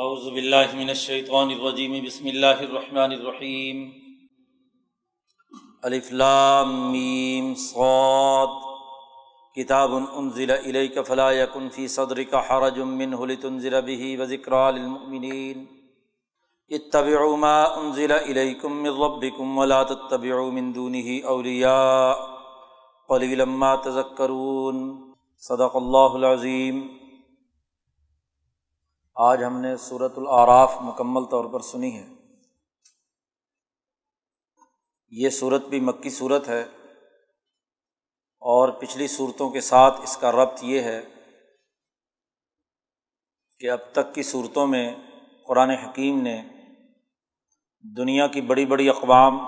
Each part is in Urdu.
اعوذ باللہ من الشیطان الرجیم بسم اللہ الرحمن الرحیم الف لام میم صاد. کتاب انزل الیک فلا یکن فی صدرک حرج منه لتنذر به وذکرى للمؤمنین اتبعوا ما انزل الیکم من ربکم ولا تتبعوا من دونه اولیاء قلیلا ما تذکرون صدق اللہ العظیم آج ہم نے صورت العراف مکمل طور پر سنی ہے۔ یہ صورت بھی مکی صورت ہے اور پچھلی صورتوں کے ساتھ اس کا ربط یہ ہے کہ اب تک کی صورتوں میں قرآن حکیم نے دنیا کی بڑی بڑی اقوام،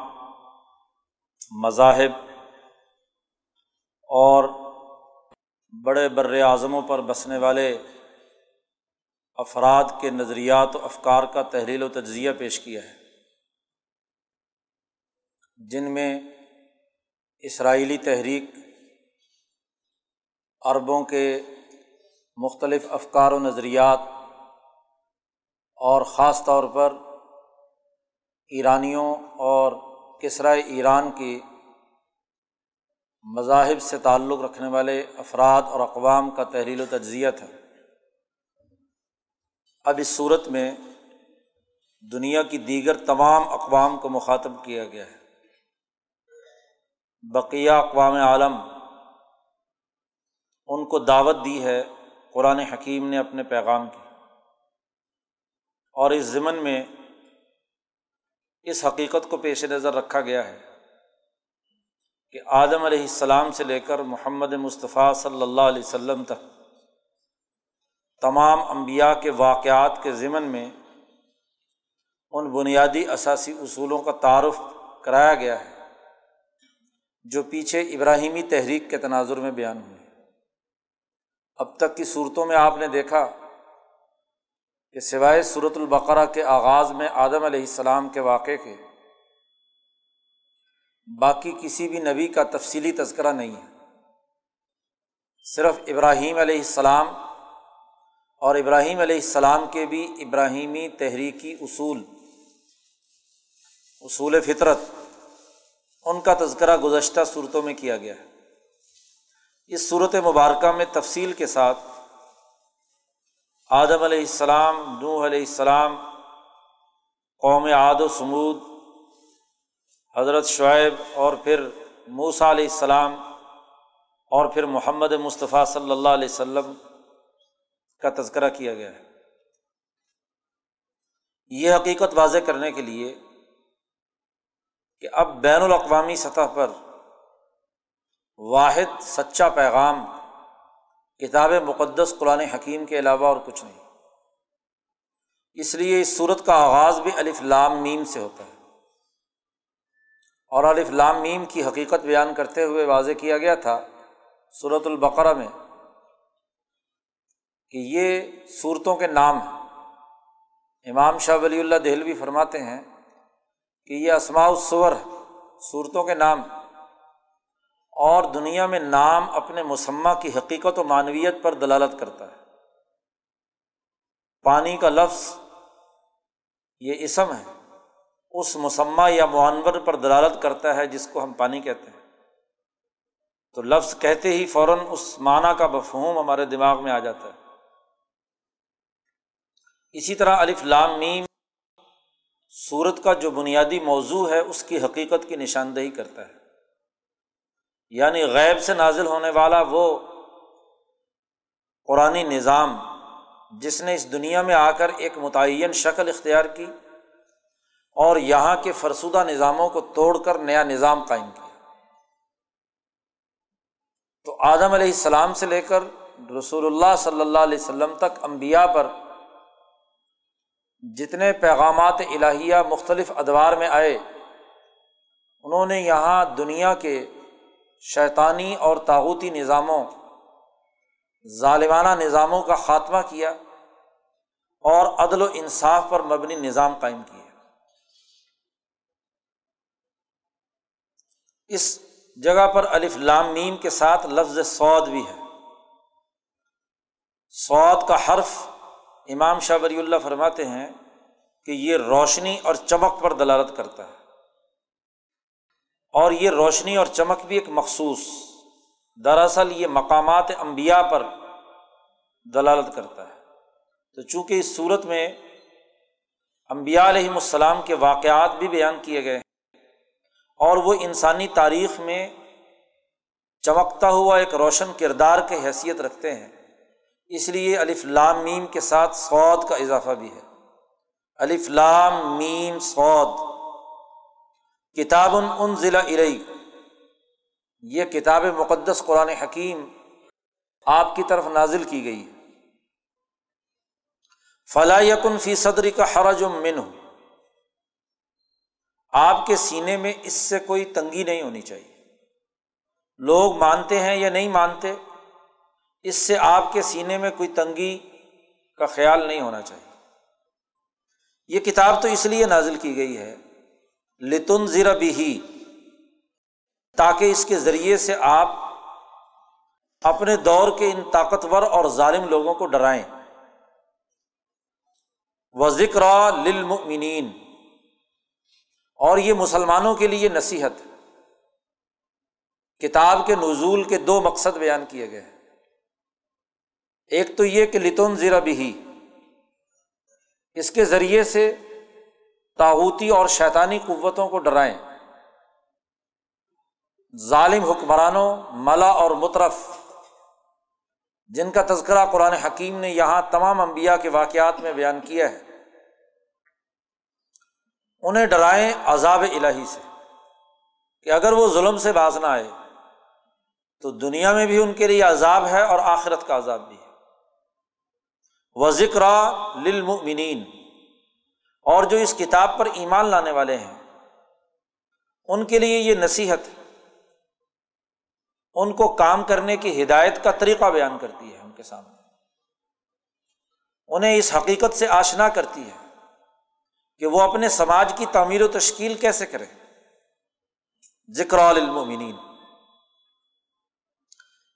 مذاہب اور بڑے بر اعظموں پر بسنے والے افراد کے نظریات و افکار کا تحریل و تجزیہ پیش کیا ہے۔ جن میں اسرائیلی تحریک، عربوں کے مختلف افکار و نظریات اور خاص طور پر ایرانیوں اور کسرائے ایران کی مذاہب سے تعلق رکھنے والے افراد اور اقوام کا تحریل و تجزیہ تھا۔ اب اس صورت میں دنیا کی دیگر تمام اقوام کو مخاطب کیا گیا ہے۔ بقیہ اقوام عالم ان کو دعوت دی ہے، قرآن حکیم نے اپنے پیغام کی۔ اور اس ضمن میں اس حقیقت کو پیش نظر رکھا گیا ہے کہ آدم علیہ السلام سے لے کر محمد مصطفیٰ صلی اللہ علیہ وسلم تک تمام انبیاء کے واقعات کے ضمن میں ان بنیادی اثاثی اصولوں کا تعارف کرایا گیا ہے، جو پیچھے ابراہیمی تحریک کے تناظر میں بیان ہوئے۔ اب تک کی صورتوں میں آپ نے دیکھا کہ سوائے صورت البقرہ کے آغاز میں آدم علیہ السلام کے واقعے کے، باقی کسی بھی نبی کا تفصیلی تذکرہ نہیں ہے۔ صرف ابراہیم علیہ السلام اور ابراہیم علیہ السلام کے بھی ابراہیمی تحریکی اصول اصول فطرت، ان کا تذکرہ گزشتہ صورتوں میں کیا گیا ہے۔ اس صورت مبارکہ میں تفصیل کے ساتھ آدم علیہ السلام، نوح علیہ السلام، قوم عاد و سمود، حضرت شعیب اور پھر موسا علیہ السلام اور پھر محمد مصطفیٰ صلی اللہ علیہ وسلم کا تذکرہ کیا گیا ہے۔ یہ حقیقت واضح کرنے کے لیے کہ اب بین الاقوامی سطح پر واحد سچا پیغام، کتاب مقدس، قرآن حکیم کے علاوہ اور کچھ نہیں۔ اس لیے اس صورت کا آغاز بھی الف لام میم سے ہوتا ہے۔ اور الف لام میم کی حقیقت بیان کرتے ہوئے واضح کیا گیا تھا صورت البقرہ میں۔ کہ یہ صورتوں کے نام ہیں۔ امام شاہ ولی اللہ دہلوی فرماتے ہیں کہ یہ اسماع الصور صورتوں کے نام۔ اور دنیا میں نام اپنے مسمہ کی حقیقت و معنویت پر دلالت کرتا ہے۔ پانی کا لفظ یہ اسم ہے۔ اس مسمہ یا معنور پر دلالت کرتا ہے جس کو ہم پانی کہتے ہیں۔ تو لفظ کہتے ہی فوراً اس معنی کا مفہوم ہمارے دماغ میں آ جاتا ہے۔ اسی طرح الف لام میم سورت کا جو بنیادی موضوع ہے، اس کی حقیقت کی نشاندہی کرتا ہے۔ یعنی غیب سے نازل ہونے والا وہ قرآن نظام جس نے اس دنیا میں آ کر ایک متعین شکل اختیار کی اور یہاں کے فرسودہ نظاموں کو توڑ کر نیا نظام قائم کیا۔ تو آدم علیہ السلام سے لے کر رسول اللہ صلی اللہ علیہ وسلم تک امبیا پر جتنے پیغامات الہیہ مختلف ادوار میں آئے، انہوں نے یہاں دنیا کے شیطانی اور تاوتی نظاموں، ظالمانہ نظاموں کا خاتمہ کیا اور عدل و انصاف پر مبنی نظام قائم کیا اس جگہ پر الف لام میم کے ساتھ لفظ سعود بھی ہے۔ سعود کا حرف امام شاہ ولی اللہ فرماتے ہیں کہ یہ روشنی اور چمک پر دلالت کرتا ہے۔ اور یہ روشنی اور چمک بھی ایک مخصوص، دراصل یہ مقامات انبیاء پر دلالت کرتا ہے۔ تو چونکہ اس صورت میں امبیا علیہم السلام کے واقعات بھی بیان کیے گئے ہیں، اور وہ انسانی تاریخ میں چمکتا ہوا ایک روشن کردار کی حیثیت رکھتے ہیں اس لیے الف لام میم کے ساتھ سعود کا اضافہ بھی ہے۔ الف لام میم سعود کتاب ان ضلع ارئی یہ کتاب مقدس قرآن حکیم آپ کی طرف نازل کی گئی ہے۔ فلاں یقن فی صدری کا حرج من ہو آپ کے سینے میں اس سے کوئی تنگی نہیں ہونی چاہیے۔ لوگ مانتے ہیں یا نہیں مانتے اس سے آپ کے سینے میں کوئی تنگی کا خیال نہیں ہونا چاہیے۔ یہ کتاب تو اس لیے نازل کی گئی ہے لتن ذرا بھی تاکہ اس کے ذریعے سے آپ اپنے دور کے ان طاقتور اور ظالم لوگوں کو ڈرائیں۔ و ذکر للمؤمنین اور یہ مسلمانوں کے لیے نصیحت۔ کتاب کے نزول کے دو مقصد بیان کیے گئے۔ ہیں ایک تو یہ کہ لتون زیرہ بھی اس کے ذریعے سے تاوتی اور شیطانی قوتوں کو ڈرائیں۔ ظالم حکمرانوں، ملا اور مترف، جن کا تذکرہ قرآن حکیم نے یہاں تمام انبیاء کے واقعات میں بیان کیا ہے، انہیں ڈرائیں عذاب الہی سے۔ کہ اگر وہ ظلم سے باز نہ آئے، تو دنیا میں بھی ان کے لیے عذاب ہے اور آخرت کا عذاب بھی ہے۔ وہ ذکر للمؤمنین اور جو اس کتاب پر ایمان لانے والے ہیں، ان کے لیے یہ نصیحت ان کو کام کرنے کی ہدایت کا طریقہ بیان کرتی ہے ان کے سامنے۔ انہیں اس حقیقت سے آشنا کرتی ہے کہ وہ اپنے سماج کی تعمیر و تشکیل کیسے کرے ذکر المومنین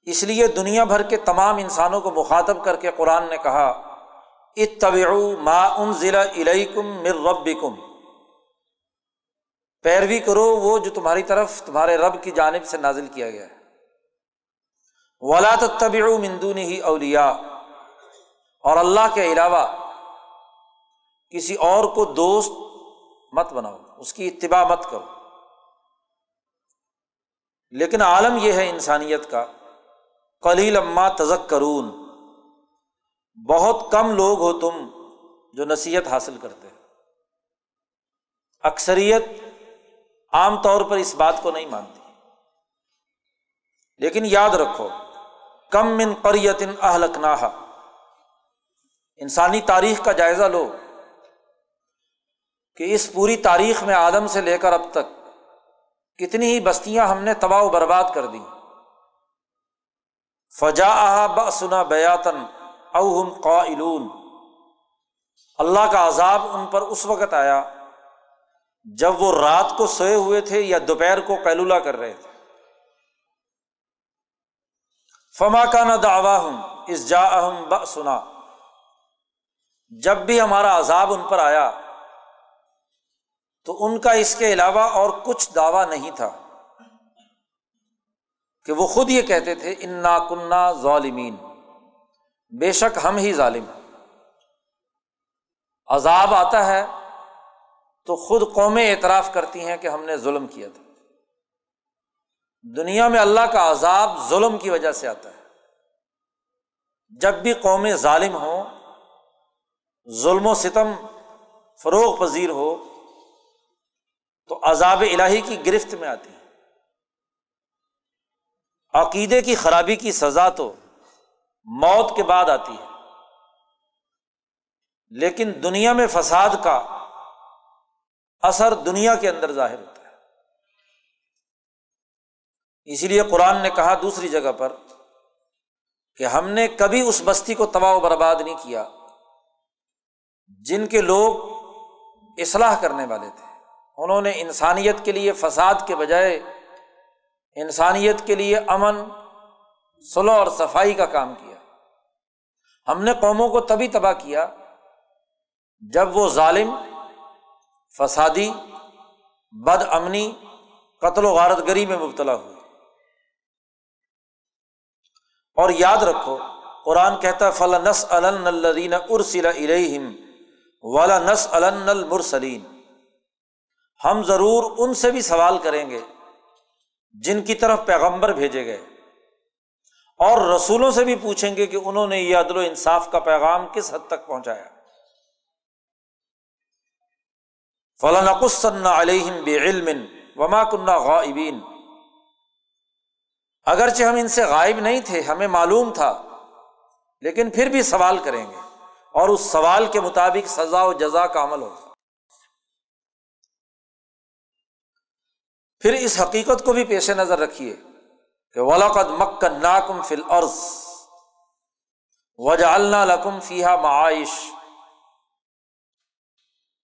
اس لیے دنیا بھر کے تمام انسانوں کو مخاطب کر کے قرآن نے کہا اتبع ما ان ضلع کم مر رب کم پیروی کرو وہ جو تمہاری طرف، تمہارے رب کی جانب سے نازل کیا گیا ہے۔ ولا طبی مندونی ہی اولیا اور اللہ کے علاوہ کسی اور کو دوست مت بناؤ، اس کی اتباع مت کرو۔ لیکن عالم یہ ہے انسانیت کا کلیل اما تزک کرون بہت کم لوگ ہو تم جو نصیحت حاصل کرتے اکثریت عام طور پر اس بات کو نہیں مانتی۔ لیکن یاد رکھو، کم من قریتن اہلک نہا انسانی تاریخ کا جائزہ لو کہ اس پوری تاریخ میں آدم سے لے کر اب تک کتنی ہی بستیاں ہم نے تباہ و برباد کر دی فجا بسنا بیاتن۔ اوہم قائلون۔ اللہ کا عذاب ان پر اس وقت آیا جب وہ رات کو سوئے ہوئے تھے یا دوپہر کو قیلولہ کر رہے تھے۔ فما کا نہ دعوا ہوں اس جا اہم ب سنا جب بھی ہمارا عذاب ان پر آیا تو ان کا اس کے علاوہ اور کچھ دعویٰ نہیں تھا کہ وہ خود یہ کہتے تھے، انا کنہ ظالمین۔ بے شک ہم ہی ظالم ہیں۔ عذاب آتا ہے تو خود قومیں اعتراف کرتی ہیں کہ ہم نے ظلم کیا تھا۔ دنیا میں اللہ کا عذاب ظلم کی وجہ سے آتا ہے۔ جب بھی قومیں ظالم ہوں، ظلم و ستم، فروغ پذیر ہو، تو عذاب الہی کی گرفت میں آتی ہے عقیدے کی خرابی کی سزا تو موت کے بعد آتی ہے۔ لیکن دنیا میں فساد کا اثر دنیا کے اندر ظاہر ہوتا ہے۔ اسی لیے قرآن نے کہا دوسری جگہ پر کہ ہم نے کبھی اس بستی کو تباہ و برباد نہیں کیا جن کے لوگ اصلاح کرنے والے تھے۔ انہوں نے انسانیت کے لیے فساد کے بجائے انسانیت کے لیے امن سلو اور صفائی کا کام کیا۔ ہم نے قوموں کو تبھی تباہ کیا جب وہ ظالم، فسادی، بد امنی، قتل و غارت گری میں مبتلا ہوئے۔ اور یاد رکھو، قرآن کہتا فل نس الدین ارسل الم والا نس المرسلین ہم ضرور ان سے بھی سوال کریں گے، جن کی طرف پیغمبر بھیجے گئے۔ اور رسولوں سے بھی پوچھیں گے کہ انہوں نے یہ عدل و انصاف کا پیغام کس حد تک پہنچایا۔ فلاں علیہم بے علم وما کنہ غائبین اگرچہ ہم ان سے غائب نہیں تھے، ہمیں معلوم تھا، لیکن پھر بھی سوال کریں گے اور اس سوال کے مطابق سزا و جزا کا عمل ہوگا۔ پھر اس حقیقت کو بھی پیش نظر رکھیے۔ کہ ولاقد مکن ناکم فل عرض وجا اللہ لکم فیحا معائش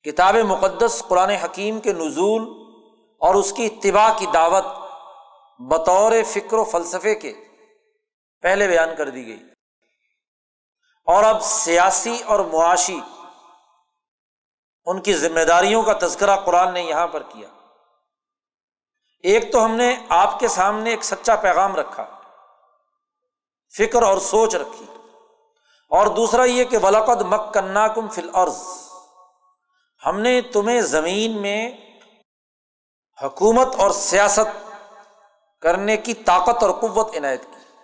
کتاب مقدس قرآن حکیم کے نزول اور اس کی اتباع کی دعوت بطور فکر و فلسفے کے پہلے بیان کر دی گئی۔ اور اب سیاسی اور معاشی ان کی ذمہ داریوں کا تذکرہ قرآن نے یہاں پر کیا۔ ایک تو ہم نے آپ کے سامنے ایک سچا پیغام رکھا، فکر اور سوچ رکھی۔ اور دوسرا یہ کہ ولاقد مکنا کم فل عرض ہم نے تمہیں زمین میں حکومت اور سیاست کرنے کی طاقت اور قوت عنایت کی۔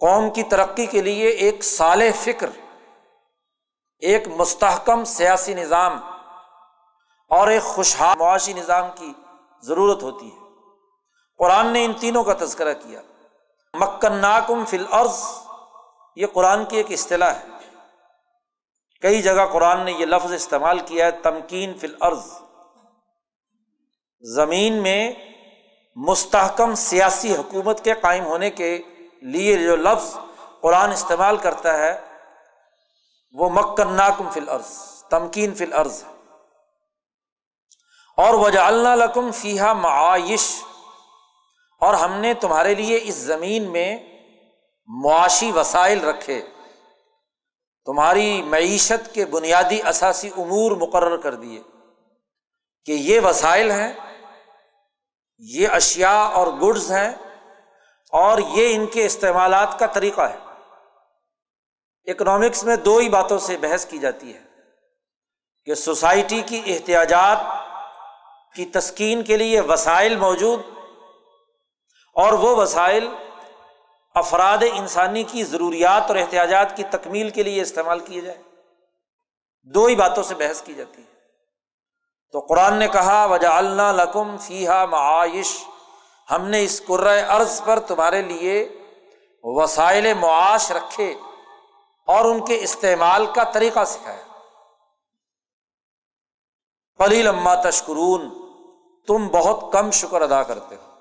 قوم کی ترقی کے لیے ایک سال فکر، ایک مستحکم سیاسی نظام اور ایک خوشحال معاشی نظام کی ضرورت ہوتی ہے۔ قرآن نے ان تینوں کا تذکرہ کیا۔ مکن ناکم فل عرض یہ قرآن کی ایک اصطلاح ہے۔ کئی جگہ قرآن نے یہ لفظ استعمال کیا ہے، تمکین فل عرض زمین میں مستحکم سیاسی حکومت کے قائم ہونے کے لیے جو لفظ قرآن استعمال کرتا ہے، وہ مکن ناکم فل عرض تمکین فل عرض ہے اور وجہ اللہ لکم فیحا معائش اور ہم نے تمہارے لیے اس زمین میں معاشی وسائل رکھے۔ تمہاری معیشت کے بنیادی اثاثی امور مقرر کر دیے کہ یہ وسائل ہیں، یہ اشیا اور گڈز ہیں اور یہ ان کے استعمالات کا طریقہ ہے۔ اکنامکس میں دو ہی باتوں سے بحث کی جاتی ہے کہ سوسائٹی کی احتیاجات کی تسکین کے لیے وسائل موجود اور وہ وسائل افراد انسانی کی ضروریات اور احتیاجات کی تکمیل کے لیے استعمال کیے جائے دو ہی باتوں سے بحث کی جاتی ہے۔ تو قرآن نے کہا وجہ اللہ لکم فیحا معائش ہم نے اس قرۂۂ عرض پر تمہارے لیے وسائل معاش رکھے اور ان کے استعمال کا طریقہ سکھایا۔ پلی لما تشکرون تم بہت کم شکر ادا کرتے ہو۔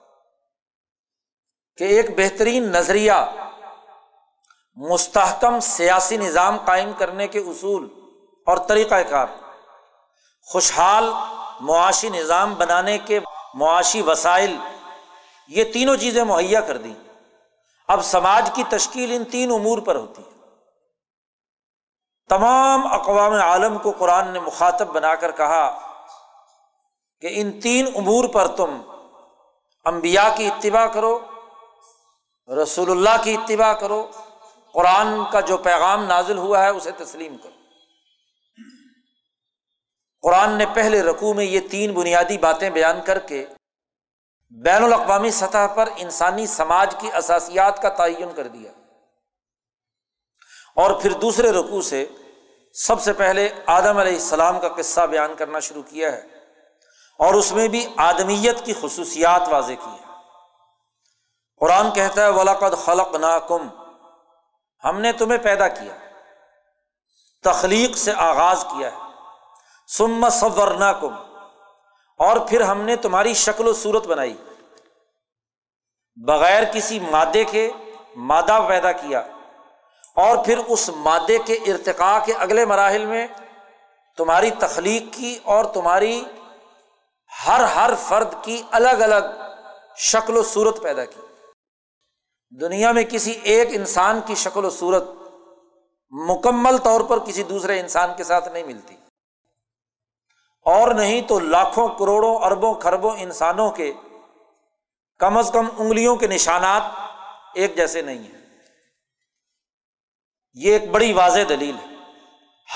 کہ ایک بہترین نظریہ، مستحکم سیاسی نظام قائم کرنے کے اصول اور طریقۂ کار، خوشحال معاشی نظام بنانے کے معاشی وسائل، یہ تینوں چیزیں مہیا کر دیں۔ اب سماج کی تشکیل ان تین امور پر ہوتی ہے۔ تمام اقوام عالم کو قرآن نے مخاطب بنا کر کہا کہ ان تین امور پر تم امبیا کی اتباع کرو، رسول اللہ کی اتباع کرو، قرآن کا جو پیغام نازل ہوا ہے اسے تسلیم کرو۔ قرآن نے پہلے رقو میں یہ تین بنیادی باتیں بیان کر کے بین الاقوامی سطح پر انسانی سماج کی اثاسیات کا تعین کر دیا۔ اور پھر دوسرے رقو سے سب سے پہلے آدم علیہ السلام کا قصہ بیان کرنا شروع کیا ہے۔ اور اس میں بھی آدمیت کی خصوصیات واضح کی ہے قرآن کہتا ہے ولاقد خلق نا کم ہم نے تمہیں پیدا کیا، تخلیق سے آغاز کیا ہے۔ سم صور نا کم اور پھر ہم نے تمہاری شکل و صورت بنائی۔ بغیر کسی مادے کے مادہ پیدا کیا۔ اور پھر اس مادے کے ارتقاء کے اگلے مراحل میں تمہاری تخلیق کی اور تمہاری ہر ہر فرد کی الگ الگ شکل و صورت پیدا کی۔ دنیا میں کسی ایک انسان کی شکل و صورت مکمل طور پر کسی دوسرے انسان کے ساتھ نہیں ملتی۔ اور نہیں تو لاکھوں، کروڑوں، اربوں خربوں انسانوں کے کم از کم انگلیوں کے نشانات ایک جیسے نہیں ہیں۔ یہ ایک بڑی واضح دلیل ہے۔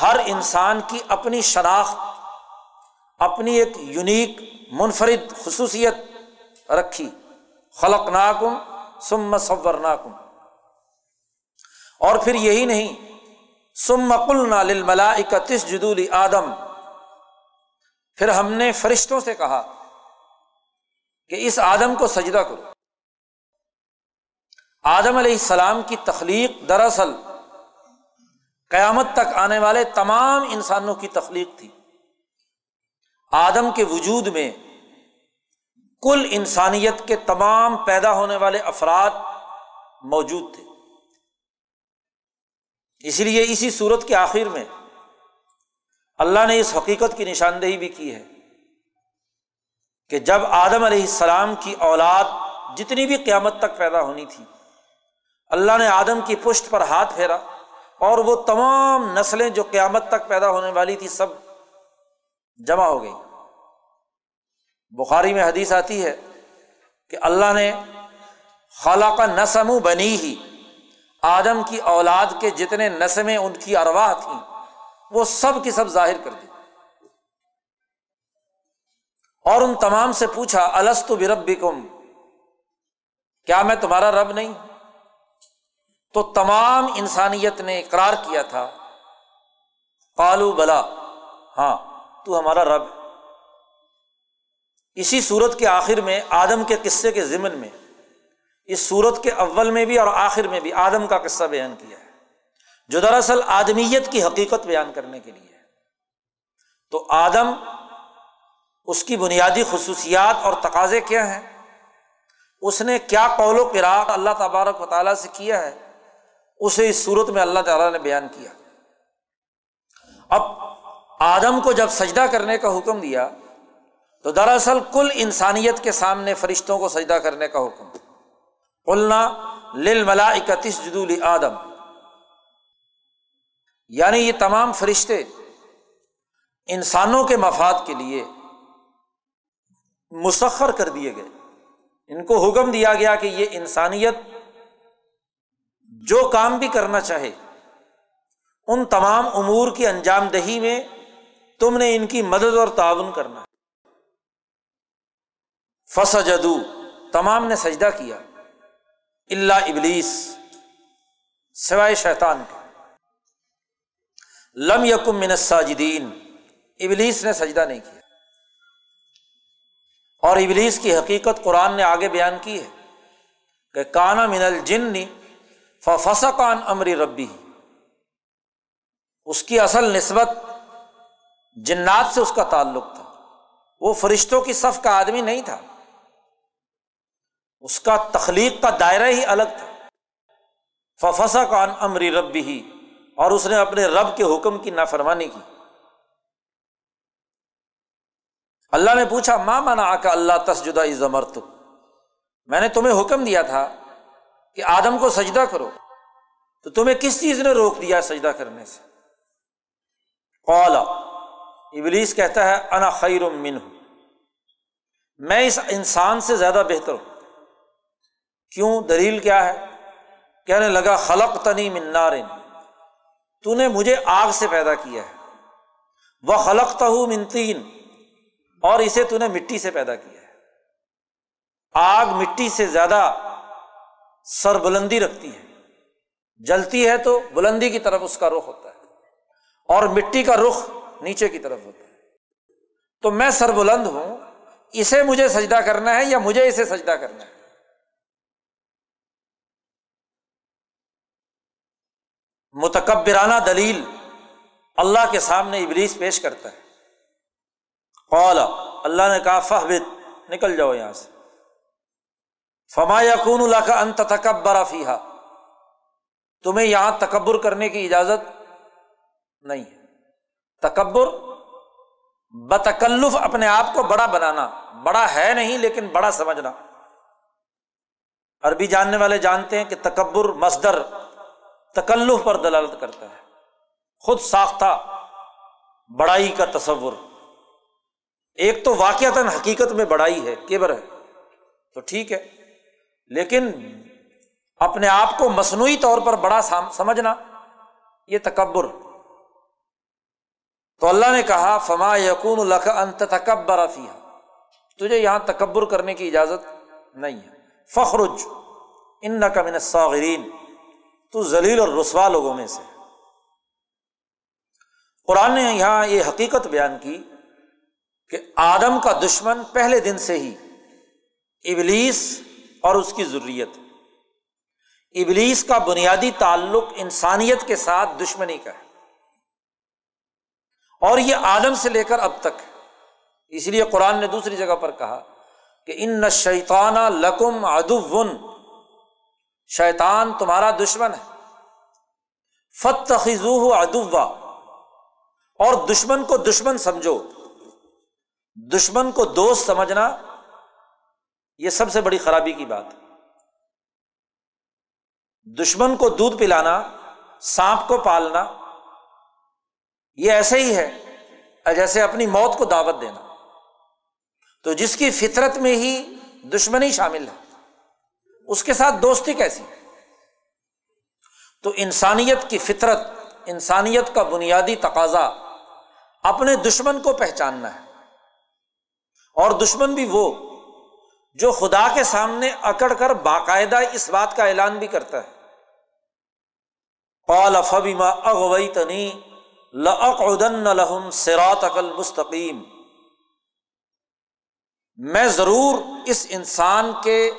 ہر انسان کی اپنی شناخت اپنی ایک یونیک منفرد خصوصیت رکھی۔ خلق ناکم سم صور ناکم اور پھر یہی نہیں سم مقل نال ملا اکتیس جدول آدم پھر ہم نے فرشتوں سے کہا کہ اس آدم کو سجدہ کرو۔ آدم علیہ السلام کی تخلیق دراصل قیامت تک آنے والے تمام انسانوں کی تخلیق تھی۔ آدم کے وجود میں کل انسانیت کے تمام پیدا ہونے والے افراد موجود تھے۔ اسی لیے اسی صورت کے آخر میں اللہ نے اس حقیقت کی نشاندہی بھی کی ہے کہ جب آدم علیہ السلام کی اولاد جتنی بھی قیامت تک پیدا ہونی تھی، اللہ نے آدم کی پشت پر ہاتھ پھیرا اور وہ تمام نسلیں جو قیامت تک پیدا ہونے والی تھی، سب جمع ہو گئی۔ بخاری میں حدیث آتی ہے کہ اللہ نے خالہ کا نسم بنی ہی آدم کی اولاد کے جتنے نسمیں ان کی ارواہ تھیں، وہ سب کی سب ظاہر کر دی۔ اور ان تمام سے پوچھا السط برب کیا میں تمہارا رب نہیں؟ تو تمام انسانیت نے اقرار کیا تھا۔ کالو بلا۔ ہاں۔ تو ہمارا رب۔ اسی صورت کے آخر میں، آدم کے قصے کے ضمن میں، اس صورت کے اول میں بھی اور آخر میں بھی آدم کا قصہ بیان کیا ہے۔ جو دراصل آدمیت کی حقیقت بیان کرنے کے لیے تو آدم، اس کی بنیادی خصوصیات اور تقاضے کیا ہیں؟ اس نے کیا قول و قرآن اللہ تبارک و تعالیٰ سے کیا ہے؟ اسے اس صورت میں اللہ تعالیٰ نے بیان کیا۔ اب آدم کو جب سجدہ کرنے کا حکم دیا، تو دراصل کل انسانیت کے سامنے فرشتوں کو سجدہ کرنے کا حکم۔ قلنا لل ملا اکتیس جدول آدم یعنی یہ تمام فرشتے انسانوں کے مفاد کے لیے مسخر کر دیے گئے۔ ان کو حکم دیا گیا کہ یہ انسانیت جو کام بھی کرنا چاہے، ان تمام امور کی انجام دہی میں تم نے ان کی مدد اور تعاون کرنا۔ فس جدو تمام نے سجدہ کیا۔ اللہ ابلیس، سوائے شیطان کے۔ لم یکم من الساجدین، ابلیس نے سجدہ نہیں کیا۔ اور ابلیس کی حقیقت قرآن نے آگے بیان کی ہے کہ کانا من الجن فسقان امری ربی۔ اس کی اصل نسبت جنات سے اس کا تعلق تھا۔ وہ فرشتوں کی صف کا آدمی نہیں تھا۔ اس کا تخلیق کا دائرہ ہی الگ تھا۔ ففسا کان امری ربی ہی اور اس نے اپنے رب کے حکم کی نافرمانی کی۔ اللہ نے پوچھا ماں مانا آ کا اللہ تسجدہ زمر میں نے تمہیں حکم دیا تھا کہ آدم کو سجدہ کرو۔ تو تمہیں کس چیز نے روک دیا سجدہ کرنے سے؟ قولا ابلیس کہتا ہے، انا خیر من ہوں میں اس انسان سے زیادہ بہتر ہوں۔ کیوں؟ دلیل کیا ہے؟ کہنے لگا خلق تنی منارن تو نے مجھے آگ سے پیدا کیا ہے۔ وہ خلق تہ منتین اور اسے تو نے مٹی سے پیدا کیا ہے۔ آگ مٹی سے زیادہ سر بلندی رکھتی ہے۔ جلتی ہے تو بلندی کی طرف اس کا رخ ہوتا ہے۔ اور مٹی کا رخ نیچے کی طرف ہوتا ہے۔ تو میں سر بلند ہوں، اسے مجھے سجدہ کرنا ہے یا مجھے اسے سجدہ کرنا ہے؟ متکبرانہ دلیل اللہ کے سامنے ابلیس پیش کرتا ہے۔ قولا اللہ نے کہا فہبت نکل جاؤ یہاں سے۔ فما یقون اللہ کا انت تکبر فیحا تمہیں یہاں تکبر کرنے کی اجازت نہیں ہے۔ تکبر، بتکلف اپنے آپ کو بڑا بنانا۔ بڑا ہے نہیں، لیکن بڑا سمجھنا۔ عربی جاننے والے جانتے ہیں کہ تکبر مصدر تکلف پر دلالت کرتا ہے۔ خود ساختہ بڑائی کا تصور۔ ایک تو واقعات حقیقت میں بڑائی ہے کیبر ہے۔ تو ٹھیک ہے۔ لیکن اپنے آپ کو مصنوعی طور پر بڑا سمجھنا، یہ تکبر۔ تو اللہ نے کہا، فما یقون الخ انت تکبر افیہ تجھے یہاں تکبر کرنے کی اجازت نہیں ہے۔ فخرج ان کا من الصاغرین تو ذلیل اور رسوا لوگوں میں سے۔ قرآن نے یہاں یہ حقیقت بیان کی کہ آدم کا دشمن پہلے دن سے ہی ابلیس اور اس کی ضروریت ابلیس کا بنیادی تعلق انسانیت کے ساتھ دشمنی کا ہے۔ اور یہ آدم سے لے کر اب تک۔ اس لیے قرآن نے دوسری جگہ پر کہا کہ ان شیطانہ لکم ادون شیطان تمہارا دشمن ہے۔ فت خزو ادوا اور دشمن کو دشمن سمجھو۔ دشمن کو دوست سمجھنا یہ سب سے بڑی خرابی کی بات ہے۔ دشمن کو دودھ پلانا، سانپ کو پالنا یہ ایسے ہی ہے۔ جیسے اپنی موت کو دعوت دینا۔ تو جس کی فطرت میں ہی دشمنی شامل ہے، اس کے ساتھ دوستی کیسی؟ تو انسانیت کی فطرت، انسانیت کا بنیادی تقاضا اپنے دشمن کو پہچاننا ہے۔ اور دشمن بھی وہ جو خدا کے سامنے اکڑ کر باقاعدہ اس بات کا اعلان بھی کرتا ہے۔ قال فبما اغویتنی لاقعدن لهم صراطك المستقیم میں ضرور اس انسان کے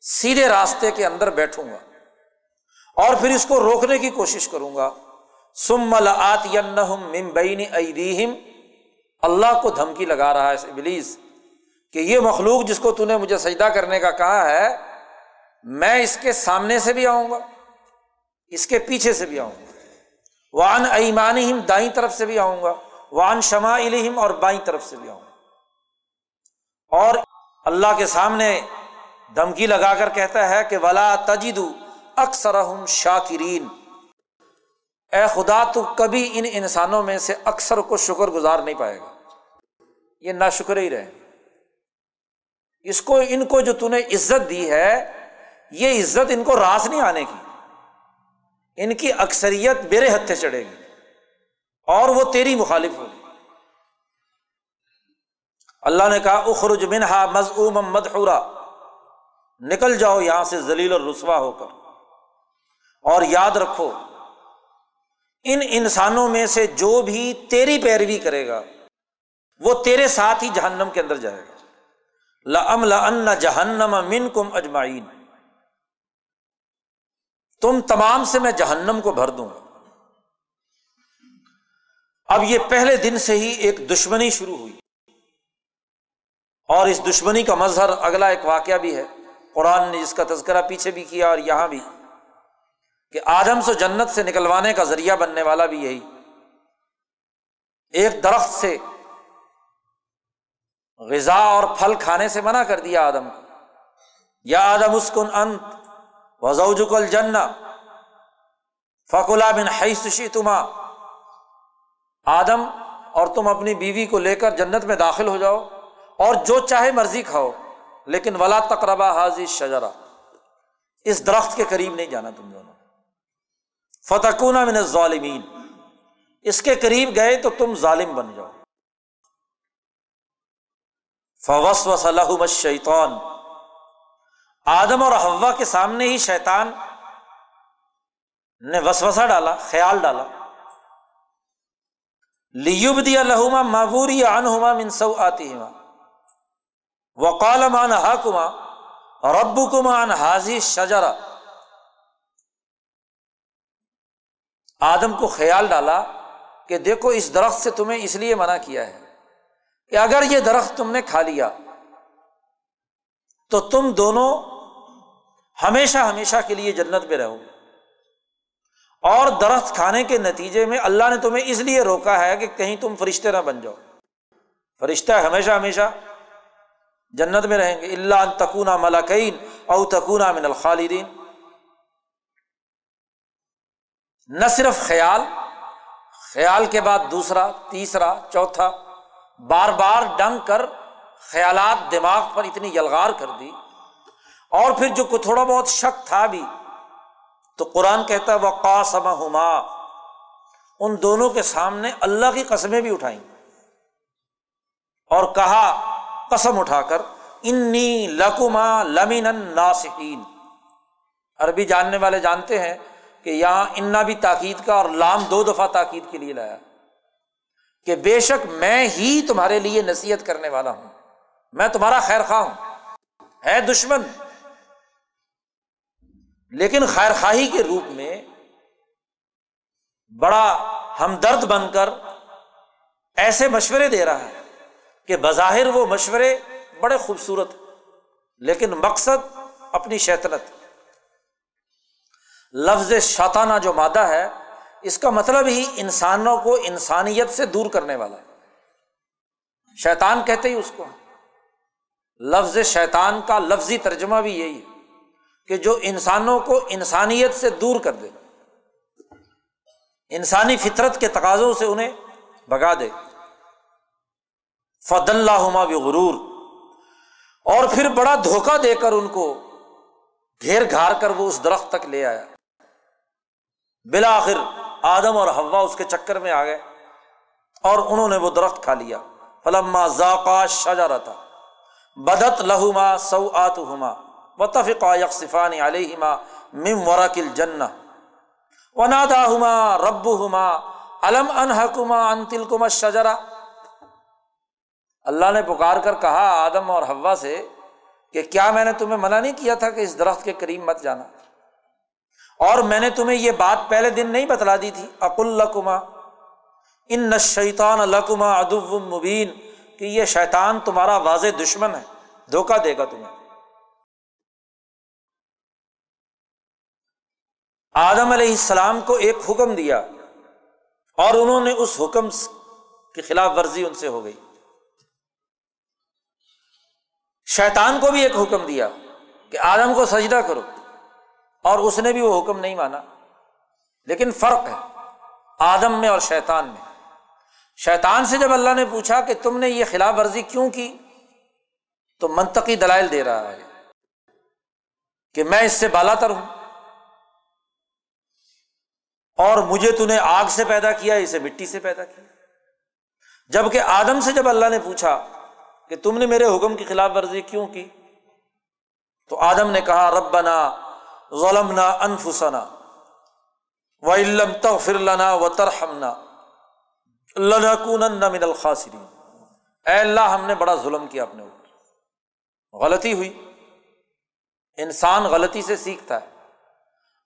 سیدھے راستے کے اندر بیٹھوں گا اور پھر اس کو روکنے کی کوشش کروں گا۔ سم لات ممبئی ایدیہم اللہ کو دھمکی لگا رہا ہے ابلیس کہ یہ مخلوق جس کو تو نے مجھے سجدہ کرنے کا کہا ہے، میں اس کے سامنے سے بھی آؤں گا، اس کے پیچھے سے بھی آؤں گا۔ وان ایمان دائیں طرف سے بھی آؤں گا وان شما الہم اور بائیں طرف سے بھی آؤں گا۔ اور اللہ کے سامنے دھمکی لگا کر کہتا ہے کہ ولا تجد اکثر شاکرین اے خدا، تو کبھی ان انسانوں میں سے اکثر کو شکر گزار نہیں پائے گا۔ یہ نہ شکر ہی رہے۔ اس کو، ان کو جو تھی نے عزت دی ہے، یہ عزت ان کو راس نہیں آنے کی۔ ان کی اکثریت میرے ہتھے چڑھے گی اور وہ تیری مخالف ہوگی۔ اللہ نے کہا، اخرج منہا مزعوم مدحورا۔ نکل جاؤ یہاں سے ذلیل اور رسوا ہو کر۔ اور یاد رکھو، ان انسانوں میں سے جو بھی تیری پیروی کرے گا، وہ تیرے ساتھ ہی جہنم کے اندر جائے گا۔ لم لن جہنم من کم اجمائین تم تمام سے میں جہنم کو بھر دوں گا۔ اب یہ پہلے دن سے ہی ایک دشمنی شروع ہوئی۔ اور اس دشمنی کا مظہر اگلا ایک واقعہ بھی ہے۔ قرآن نے جس کا تذکرہ پیچھے بھی کیا اور یہاں بھی کہ آدم سے جنت سے نکلوانے کا ذریعہ بننے والا بھی یہی۔ ایک درخت سے غذا اور پھل کھانے سے منع کر دیا آدم کو۔ یا آدم اسکن انت وزوجکل جن فکلا بن حیثی تما آدم اور تم اپنی بیوی کو لے کر جنت میں داخل ہو جاؤ اور جو چاہے مرضی کھاؤ، لیکن ولا تقربا حاضی شجرا اس درخت کے قریب نہیں جانا تم دونوں۔ فتقون من ظالمین اس کے قریب گئے تو تم ظالم بن جاؤ۔ فوس و شیطان آدم اور ہوا کے سامنے ہی شیطان نے وسوسا ڈالا، خیال ڈالا۔ لیوب دیا لہما معوری انہما منسو آتی ہما وقال مان حاکما ربو کمان حاضی شجرا آدم کو خیال ڈالا کہ دیکھو، اس درخت سے تمہیں اس لیے منع کیا ہے کہ اگر یہ درخت تم نے کھا لیا، تو تم دونوں ہمیشہ ہمیشہ کے لیے جنت میں رہو۔ گے اور درخت کھانے کے نتیجے میں اللہ نے تمہیں اس لیے روکا ہے کہ کہیں تم فرشتے نہ بن جاؤ۔ فرشتہ ہمیشہ ہمیشہ جنت میں رہیں گے۔ اللہ تکونا ملاکین او تکونا من الخالدین نہ صرف خیال خیال کے بعد دوسرا، تیسرا، چوتھا، بار بار ڈنگ کر خیالات دماغ پر اتنی یلغار کر دی۔ اور پھر جو تھوڑا بہت شک تھا بھی، تو قرآن کہتا ہے وہ ہما ان دونوں کے سامنے اللہ کی قسمیں بھی اٹھائیں۔ اور کہا، قسم اٹھا کر انی لکما لمین ناسین عربی جاننے والے جانتے ہیں کہ یہاں انا بھی تاکید کا اور لام دو دفعہ تاکید کے لیے لایا۔ کہ بے شک میں ہی تمہارے لیے نصیحت کرنے والا ہوں۔ میں تمہارا خیر خواہ ہوں۔ ہے دشمن لیکن خیر خواہی کے روپ میں بڑا ہمدرد بن کر ایسے مشورے دے رہا ہے کہ بظاہر وہ مشورے بڑے خوبصورت، لیکن مقصد اپنی شیطنت۔ لفظ شاطانہ جو مادہ ہے، اس کا مطلب ہی انسانوں کو انسانیت سے دور کرنے والا ہے۔ شیطان کہتے ہی اس کو۔ لفظ شیطان کا لفظی ترجمہ بھی یہی ہے۔ کہ جو انسانوں کو انسانیت سے دور کر دے، انسانی فطرت کے تقاضوں سے انہیں بگا دے۔ فد اللہ بھی غرور اور پھر بڑا دھوکہ دے کر ان کو گھیر گھار کر وہ اس درخت تک لے آیا۔ بالآخر آدم اور ہوا اس کے چکر میں آ گئے اور انہوں نے وہ درخت کھا لیا۔ فلما ذاقا شجا رہتا بدت لہما سو آت ہما و علیہما مم ورکل جن و ہما رب ہما علم انحکما انتل کما شجرا اللہ نے پکار کر کہا آدم اور ہوا سے کہ کیا میں نے تمہیں منع نہیں کیا تھا کہ اس درخت کے قریب مت جانا؟ اور میں نے تمہیں یہ بات پہلے دن نہیں بتلا دی تھی۔ اق القما ان نشیطان القما ادب مبین، کہ یہ شیطان تمہارا واضح دشمن ہے، دھوکہ دے گا تمہیں۔ آدم علیہ السلام کو ایک حکم دیا اور انہوں نے اس حکم کی خلاف ورزی ان سے ہو گئی۔ شیطان کو بھی ایک حکم دیا کہ آدم کو سجدہ کرو اور اس نے بھی وہ حکم نہیں مانا۔ لیکن فرق ہے آدم میں اور شیطان میں۔ شیطان سے جب اللہ نے پوچھا کہ تم نے یہ خلاف ورزی کیوں کی، تو منطقی دلائل دے رہا ہے کہ میں اس سے بالا تر ہوں۔ اور مجھے تو نے آگ سے پیدا کیا، اسے مٹی سے پیدا کیا۔ جبکہ آدم سے جب اللہ نے پوچھا کہ تم نے میرے حکم کی خلاف ورزی کیوں کی، تو آدم نے کہا، ربنا ظلمنا انفسنا و علم تغفر لنا و ترحمنا لنکونن من الخاسرین۔ اے اللہ، ہم نے بڑا ظلم کیا اپنے اوپر۔ غلطی ہوئی۔ انسان غلطی سے سیکھتا ہے۔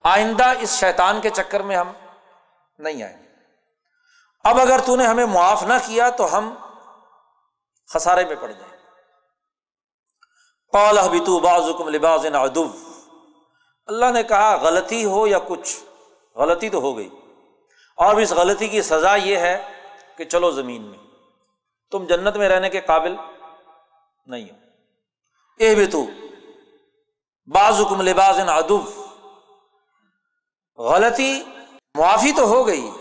آئندہ اس شیطان کے چکر میں ہم نہیں آئیں گے۔ اب اگر تو نے ہمیں معاف نہ کیا تو ہم خسارے میں پڑ جائیں پال تو بازم لباس ادو اللہ نے کہا، غلطی ہو یا کچھ؟ غلطی تو ہو گئی۔ اور اس غلطی کی سزا یہ ہے کہ چلو زمین میں۔ تم جنت میں رہنے کے قابل نہیں ہو۔ اے بھی تو بازم لباس ادب غلطی معافی تو ہو گئی،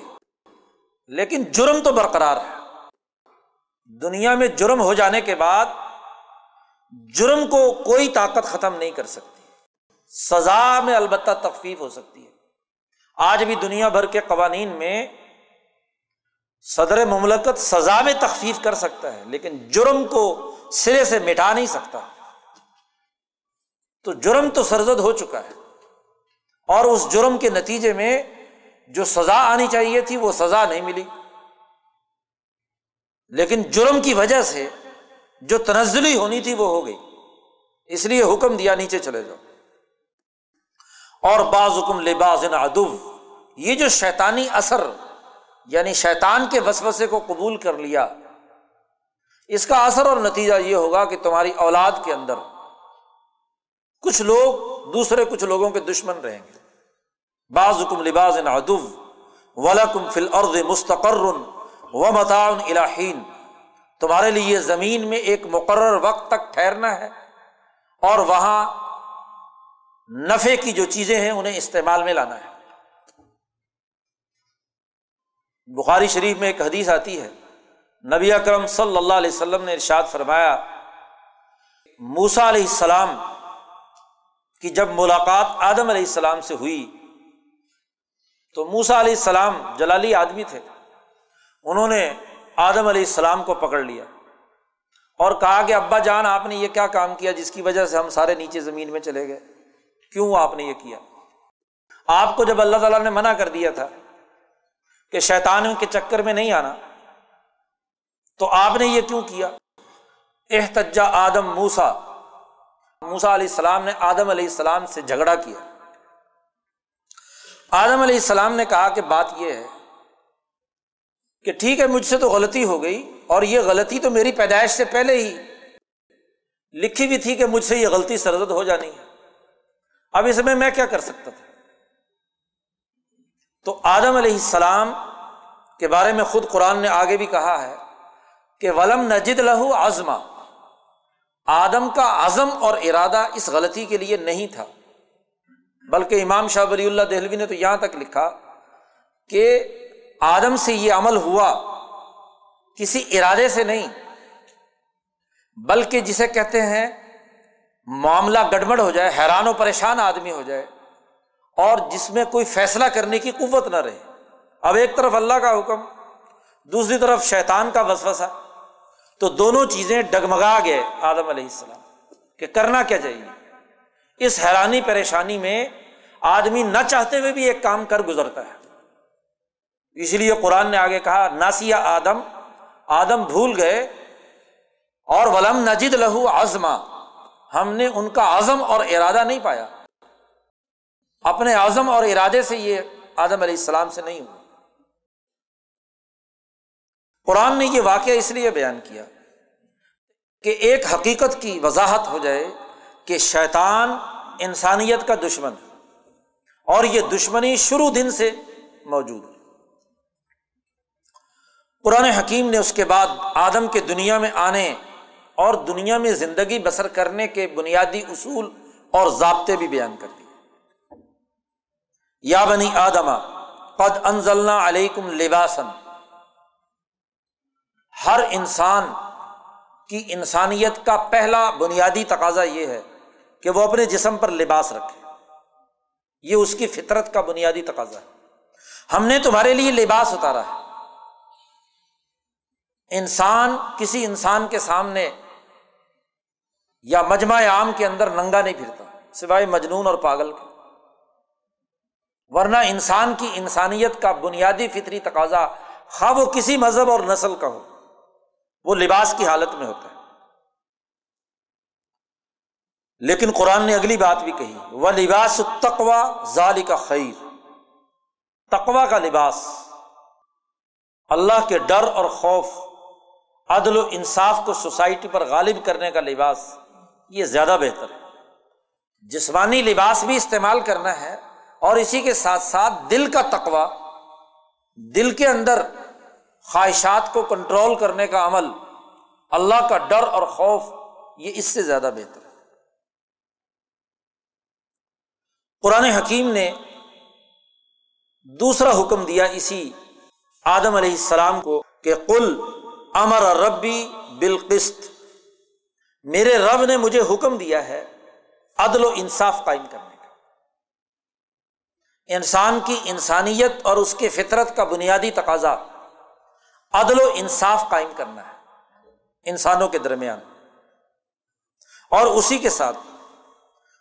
لیکن جرم تو برقرار ہے۔ دنیا میں جرم ہو جانے کے بعد جرم کو کوئی طاقت ختم نہیں کر سکتی۔ سزا میں البتہ تخفیف ہو سکتی ہے۔ آج بھی دنیا بھر کے قوانین میں صدر مملکت سزا میں تخفیف کر سکتا ہے، لیکن جرم کو سرے سے مٹا نہیں سکتا۔ تو جرم تو سرزد ہو چکا ہے۔ اور اس جرم کے نتیجے میں جو سزا آنی چاہیے تھی وہ سزا نہیں ملی۔ لیکن جرم کی وجہ سے جو تنزلی ہونی تھی وہ ہو گئی۔ اس لیے حکم دیا نیچے چلے جاؤ۔ اور بعض حکم لباس ادب یہ جو شیطانی اثر یعنی شیطان کے وسوسے کو قبول کر لیا، اس کا اثر اور نتیجہ یہ ہوگا کہ تمہاری اولاد کے اندر کچھ لوگ دوسرے کچھ لوگوں کے دشمن رہیں گے۔ بعض حکم لباس ادب ولکم فل عرض مستقر و متعن الہین تمہارے لیے زمین میں ایک مقرر وقت تک ٹھہرنا ہے اور وہاں نفے کی جو چیزیں ہیں انہیں استعمال میں لانا ہے۔ بخاری شریف میں ایک حدیث آتی ہے۔ نبی اکرم صلی اللہ علیہ وسلم نے ارشاد فرمایا موسا علیہ السلام کی جب ملاقات آدم علیہ السلام سے ہوئی تو موسا علیہ السلام جلالی آدمی تھے۔ انہوں نے آدم علیہ السلام کو پکڑ لیا اور کہا کہ ابا جان، آپ نے یہ کیا کام کیا جس کی وجہ سے ہم سارے نیچے زمین میں چلے گئے؟ کیوں آپ نے یہ کیا؟ آپ کو جب اللہ تعالیٰ نے منع کر دیا تھا کہ شیطان کے چکر میں نہیں آنا، تو آپ نے یہ کیوں کیا؟ احتجا آدم موسا موسا علیہ السلام نے آدم علیہ السلام سے جھگڑا کیا۔ آدم علیہ السلام نے کہا کہ بات یہ ہے کہ ٹھیک ہے، مجھ سے تو غلطی ہو گئی اور یہ غلطی تو میری پیدائش سے پہلے ہی لکھی بھی تھی کہ مجھ سے یہ غلطی سرزد ہو جانی ہے۔ اب اس میں میں کیا کر سکتا تھا؟ تو آدم علیہ السلام کے بارے میں خود قرآن نے آگے بھی کہا ہے کہ ولم نجد لہو آزما آدم کا عزم اور ارادہ اس غلطی کے لیے نہیں تھا۔ بلکہ امام شاہ ولی اللہ دہلوی نے تو یہاں تک لکھا کہ آدم سے یہ عمل ہوا کسی ارادے سے نہیں، بلکہ جسے کہتے ہیں معاملہ گڑبڑ ہو جائے، حیران و پریشان آدمی ہو جائے اور جس میں کوئی فیصلہ کرنے کی قوت نہ رہے۔ اب ایک طرف اللہ کا حکم، دوسری طرف شیطان کا وسوسہ۔ تو دونوں چیزیں ڈگمگا گئے آدم علیہ السلام کہ کرنا کیا چاہیے؟ اس حیرانی پریشانی میں آدمی نہ چاہتے ہوئے بھی ایک کام کر گزرتا ہے۔ اس لیے قرآن نے آگے کہا، ناسیا آدم آدم بھول گئے اور ولم نجد لہو آزما ہم نے ان کا عزم اور ارادہ نہیں پایا۔ اپنے عزم اور ارادے سے یہ آدم علیہ السلام سے نہیں ہوا قرآن نے یہ واقعہ اس لیے بیان کیا کہ ایک حقیقت کی وضاحت ہو جائے کہ شیطان انسانیت کا دشمن ہے اور یہ دشمنی شروع دن سے موجود ہے۔ قرآن حکیم نے اس کے بعد آدم کے دنیا میں آنے اور دنیا میں زندگی بسر کرنے کے بنیادی اصول اور ضابطے بھی بیان کر دیے۔ یا بنی آدما قد انزلنا علیکم لباسن ہر انسان کی انسانیت کا پہلا بنیادی تقاضا یہ ہے کہ وہ اپنے جسم پر لباس رکھے۔ یہ اس کی فطرت کا بنیادی تقاضا ہے۔ ہم نے تمہارے لیے لباس اتارا ہے۔ انسان، کسی انسان کے سامنے یا مجمع عام کے اندر ننگا نہیں پھرتا، سوائے مجنون اور پاگل کے۔ ورنہ انسان کی انسانیت کا بنیادی فطری تقاضا خواہ وہ کسی مذہب اور نسل کا ہو، وہ لباس کی حالت میں ہوتا ہے۔ لیکن قرآن نے اگلی بات بھی کہی وہ لباس تقوا ظالی کا خیر تقوا کا لباس، اللہ کے ڈر اور خوف، عدل و انصاف کو سوسائٹی پر غالب کرنے کا لباس، یہ زیادہ بہتر ہے۔ جسمانی لباس بھی استعمال کرنا ہے اور اسی کے ساتھ ساتھ دل کا تقوا دل کے اندر خواہشات کو کنٹرول کرنے کا عمل، اللہ کا ڈر اور خوف، یہ اس سے زیادہ بہتر ہے۔ قرآن حکیم نے دوسرا حکم دیا اسی آدم علیہ السلام کو کہ کل امر ربی بالقست میرے رب نے مجھے حکم دیا ہے عدل و انصاف قائم کرنے کا۔ انسان کی انسانیت اور اس کے فطرت کا بنیادی تقاضا عدل و انصاف قائم کرنا ہے انسانوں کے درمیان۔ اور اسی کے ساتھ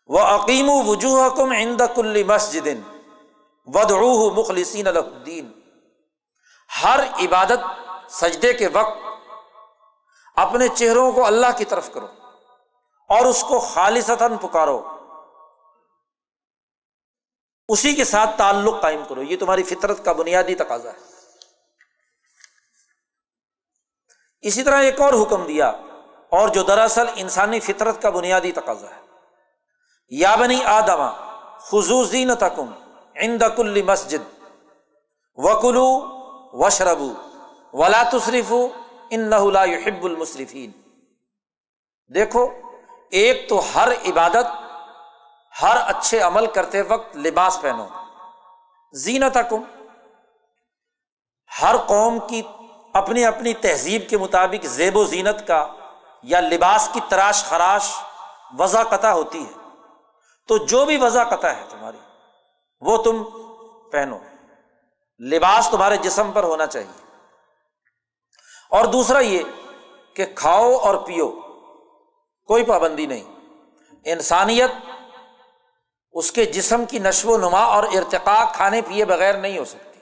وہ عقیم وجوہ کم عند کل مسجد ودعوہ مخلصین الدین ہر عبادت سجدے کے وقت اپنے چہروں کو اللہ کی طرف کرو اور اس کو خالصتاً پکارو۔ اسی کے ساتھ تعلق قائم کرو۔ یہ تمہاری فطرت کا بنیادی تقاضا ہے۔ اسی طرح ایک اور حکم دیا اور جو دراصل انسانی فطرت کا بنیادی تقاضا ہے۔ یا بنی آدما خصوصی تکم ان کل مسجد وکلو وشربو ولا تصریف ان نہ حب المصرفین دیکھو، ایک تو ہر عبادت، ہر اچھے عمل کرتے وقت لباس پہنو۔ زینت کم ہر قوم کی اپنی اپنی تہذیب کے مطابق زیب و زینت کا یا لباس کی تراش خراش وضع قطع ہوتی ہے۔ تو جو بھی وضع قطع ہے تمہاری، وہ تم پہنو۔ لباس تمہارے جسم پر ہونا چاہیے۔ اور دوسرا یہ کہ کھاؤ اور پیو، کوئی پابندی نہیں۔ انسانیت اس کے جسم کی نشو و نما اور ارتقا کھانے پیے بغیر نہیں ہو سکتی۔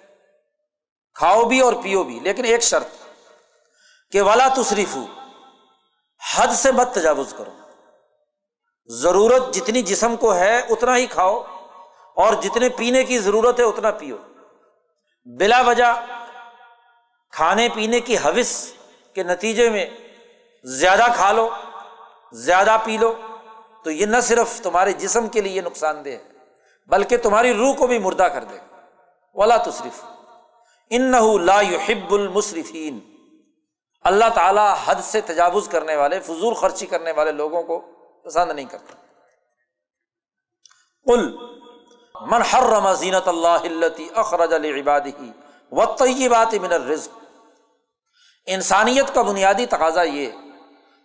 کھاؤ بھی اور پیو بھی، لیکن ایک شرط کہ والا تصریف حد سے مت تجاوز کرو۔ ضرورت جتنی جسم کو ہے اتنا ہی کھاؤ اور جتنے پینے کی ضرورت ہے اتنا پیو۔ بلا وجہ کھانے پینے کی حوث کے نتیجے میں زیادہ کھا لو، زیادہ پی لو، تو یہ نہ صرف تمہارے جسم کے لیے نقصان دہ ہے، بلکہ تمہاری روح کو بھی مردہ کر دے۔ ولا تصریف ان لا يحب المصرفین اللہ تعالیٰ حد سے تجاوز کرنے والے، فضول خرچی کرنے والے لوگوں کو پسند نہیں کرتا۔ کل من حرم زینت اللہ اخرج عبادی و طیبات من الرزق انسانیت کا بنیادی تقاضا یہ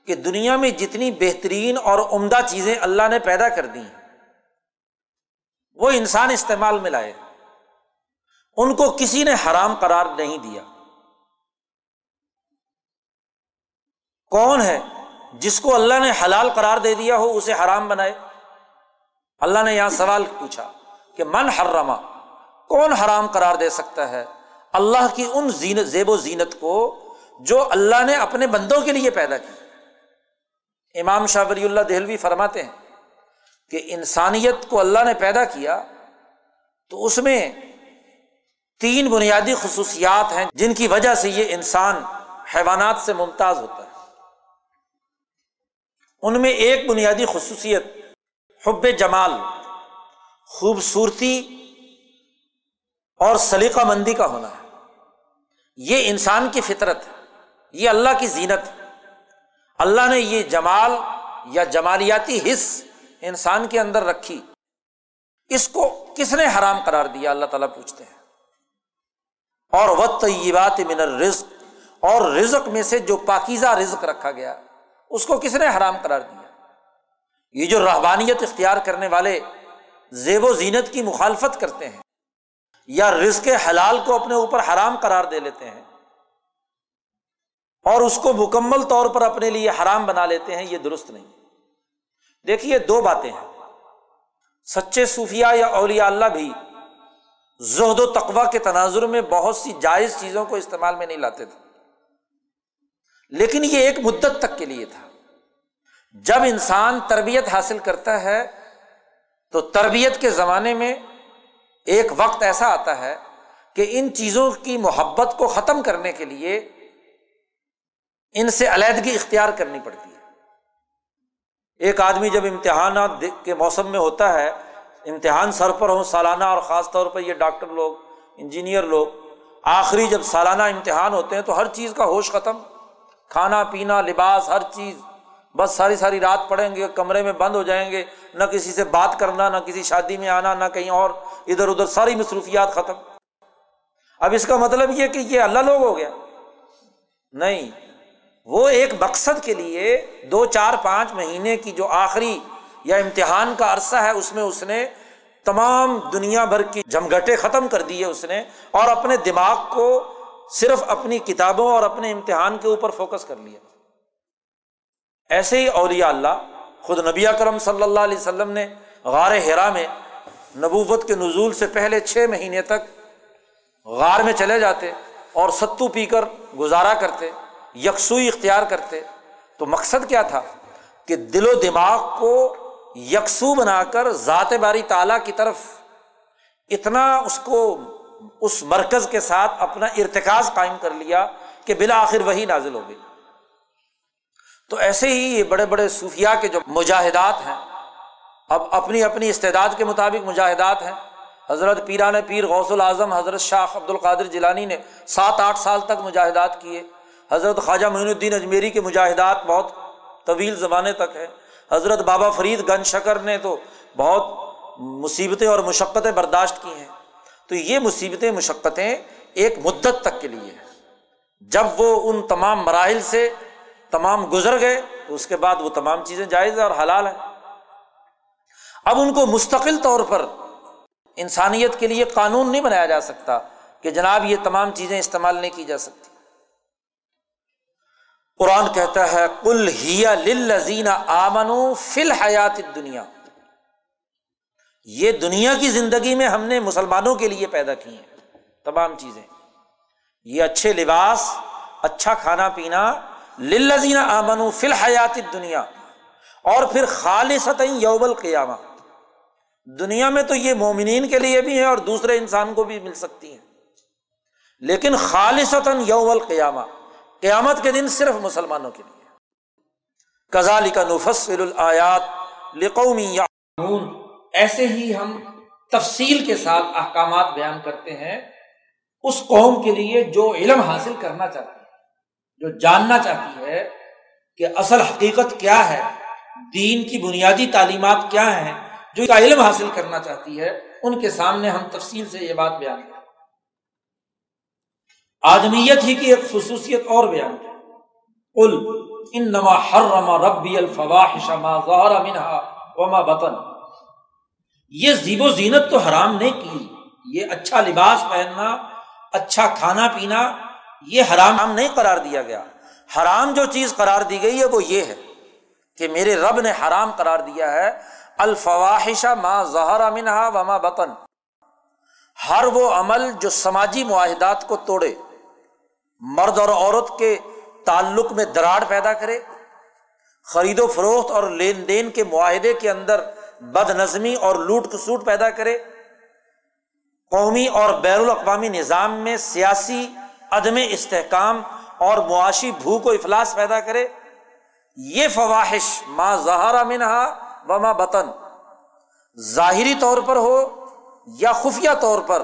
کہ دنیا میں جتنی بہترین اور عمدہ چیزیں اللہ نے پیدا کر دی ہیں وہ انسان استعمال میں لائے۔ ان کو کسی نے حرام قرار نہیں دیا۔ کون ہے جس کو اللہ نے حلال قرار دے دیا ہو، اسے حرام بنائے۔ اللہ نے یہاں سوال پوچھا کہ من حرما کون حرام قرار دے سکتا ہے؟ اللہ کی ان زینت، زیب و زینت کو جو اللہ نے اپنے بندوں کے لیے پیدا کی۔ امام شاہ ولی اللہ دہلوی فرماتے ہیں کہ انسانیت کو اللہ نے پیدا کیا تو اس میں تین بنیادی خصوصیات ہیں جن کی وجہ سے یہ انسان حیوانات سے ممتاز ہوتا ہے۔ ان میں ایک بنیادی خصوصیت، حب جمال، خوبصورتی اور سلیقہ مندی کا ہونا ہے۔ یہ انسان کی فطرت ہے، یہ اللہ کی زینت اللہ نے یہ جمال یا جمالیاتی حص انسان کے اندر رکھی۔ اس کو کس نے حرام قرار دیا؟ اللہ تعالیٰ پوچھتے ہیں۔ اور وہ طیبات من رزق اور رزق میں سے جو پاکیزہ رزق رکھا گیا اس کو کس نے حرام قرار دیا؟ یہ جو رحبانیت اختیار کرنے والے زیب و زینت کی مخالفت کرتے ہیں یا رزق حلال کو اپنے اوپر حرام قرار دے لیتے ہیں اور اس کو مکمل طور پر اپنے لیے حرام بنا لیتے ہیں، یہ درست نہیں۔ دیکھیے دو باتیں ہیں۔ سچے صوفیہ یا اولیا اللہ بھی زہد و تقوا کے تناظر میں بہت سی جائز چیزوں کو استعمال میں نہیں لاتے تھے۔ لیکن یہ ایک مدت تک کے لیے تھا۔ جب انسان تربیت حاصل کرتا ہے، تو تربیت کے زمانے میں ایک وقت ایسا آتا ہے کہ ان چیزوں کی محبت کو ختم کرنے کے لیے ان سے علیحدگی اختیار کرنی پڑتی ہے۔ ایک آدمی جب امتحانات کے موسم میں ہوتا ہے، امتحان سر پر ہوں، سالانہ اور خاص طور پر یہ ڈاکٹر لوگ، انجینئر لوگ، آخری جب سالانہ امتحان ہوتے ہیں تو ہر چیز کا ہوش ختم۔ کھانا پینا، لباس، ہر چیز۔ بس ساری ساری رات پڑھیں گے، کمرے میں بند ہو جائیں گے۔ نہ کسی سے بات کرنا، نہ کسی شادی میں آنا، نہ کہیں اور۔ ادھر ادھر ساری مصروفیات ختم۔ اب اس کا مطلب یہ کہ یہ اللہ لوگ ہو گیا۔ نہیں، وہ ایک مقصد کے لیے دو، چار، پانچ مہینے کی جو آخری یا امتحان کا عرصہ ہے، اس میں اس نے تمام دنیا بھر کی جمگٹے ختم کر دیے اس نے۔ اور اپنے دماغ کو صرف اپنی کتابوں اور اپنے امتحان کے اوپر فوکس کر لیا۔ ایسے ہی اولیا اللہ، خود نبی کرم صلی اللہ علیہ وسلم نے غار ہرا میں نبوت کے نزول سے پہلے چھ مہینے تک غار میں چلے جاتے اور ستو پی کر گزارا کرتے، یکسوئی اختیار کرتے۔ تو مقصد کیا تھا؟ کہ دل و دماغ کو یکسو بنا کر ذات باری تعالیٰ کی طرف اتنا اس کو اس مرکز کے ساتھ اپنا ارتکاز قائم کر لیا کہ بلاخر وہی نازل ہو گئی تو ایسے ہی یہ بڑے بڑے صوفیہ کے جو مجاہدات ہیں، اب اپنی اپنی استعداد کے مطابق مجاہدات ہیں۔ حضرت پیران پیر غوث العظم، حضرت شاہ عبد القادر جیلانی نے سات آٹھ سال تک مجاہدات کیے۔ حضرت خواجہ معین الدین اجمیری کے مجاہدات بہت طویل زمانے تک ہے حضرت بابا فرید گن شکر نے تو بہت مصیبتیں اور مشقتیں برداشت کی ہیں۔ تو یہ مصیبتیں، مشقتیں ایک مدت تک کے لیے جب وہ ان تمام مراحل سے تمام گزر گئے، تو اس کے بعد وہ تمام چیزیں جائز اور حلال ہیں۔ اب ان کو مستقل طور پر انسانیت کے لیے قانون نہیں بنایا جا سکتا کہ جناب یہ تمام چیزیں استعمال نہیں کی جا سکتی۔ قرآن کہتا ہے کل ہی آمن فل حیات دنیا یہ دنیا کی زندگی میں ہم نے مسلمانوں کے لیے پیدا کی ہیں۔ تمام چیزیں۔ یہ اچھے لباس اچھا کھانا پینا للزین آمن فل حیات دنیا اور پھر خالص یوبل قیامہ دنیا میں تو یہ مومنین کے لیے بھی ہے اور دوسرے انسان کو بھی مل سکتی ہیں۔ لیکن خالصتاً یوم القیامہ۔ قیامت کے دن صرف مسلمانوں کے لیے۔ کزالی کا نفسل الآیات لقومی یا ایسے ہی ہم تفصیل کے ساتھ احکامات بیان کرتے ہیں اس قوم کے لیے جو علم حاصل کرنا چاہتی ہے، جو جاننا چاہتی ہے کہ اصل حقیقت کیا ہے، دین کی بنیادی تعلیمات کیا ہیں، جو کا علم حاصل کرنا چاہتی ہے، ان کے سامنے ہم تفصیل سے یہ بات بیان کریں۔ آدمیت ہی کی ایک خصوصیت اور بیان کل ان نما ہر رما ربی الفواحش ما ظہر منہا وما بطن۔ یہ زیب و زینت تو حرام نہیں کی۔ یہ اچھا لباس پہننا اچھا کھانا پینا، یہ حرام نہیں قرار دیا گیا۔ حرام جو چیز قرار دی گئی ہے وہ یہ ہے کہ میرے رب نے حرام قرار دیا ہے۔ الفواہش ما ظہر منہا وما بطن۔ ہر وہ عمل جو سماجی معاہدات کو توڑے، مرد اور عورت کے تعلق میں دراڑ پیدا کرے۔ خرید و فروخت اور لین دین کے معاہدے کے اندر بد نظمی اور لوٹ کسوٹ پیدا کرے۔ قومی اور بین الاقوامی نظام میں سیاسی عدم استحکام اور معاشی بھوک و افلاس پیدا کرے۔ یہ فواہش ماں زہرا منہا وما بطن۔ ظاہری طور پر ہو یا خفیہ طور پر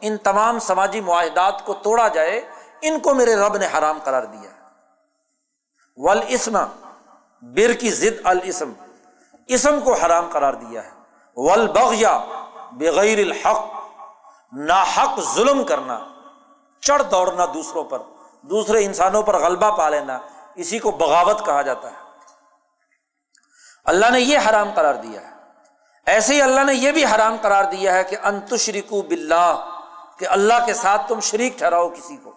ان تمام سماجی معاہدات کو توڑا جائے، ان کو میرے رب نے حرام قرار دیا۔ ول اسم بر کی ضد السم اسم کو حرام قرار دیا ہے۔ ول بغیا بغیر الحق نا حق ظلم کرنا، چڑھ دوڑنا دوسروں پر، دوسرے انسانوں پر غلبہ پا لینا، اسی کو بغاوت کہا جاتا ہے۔ اللہ نے یہ حرام قرار دیا ہے۔ ایسے ہی اللہ نے یہ بھی حرام قرار دیا ہے کہ انتشریکو بلّہ کہ اللہ کے ساتھ تم شریک ٹھہراؤ کسی کو۔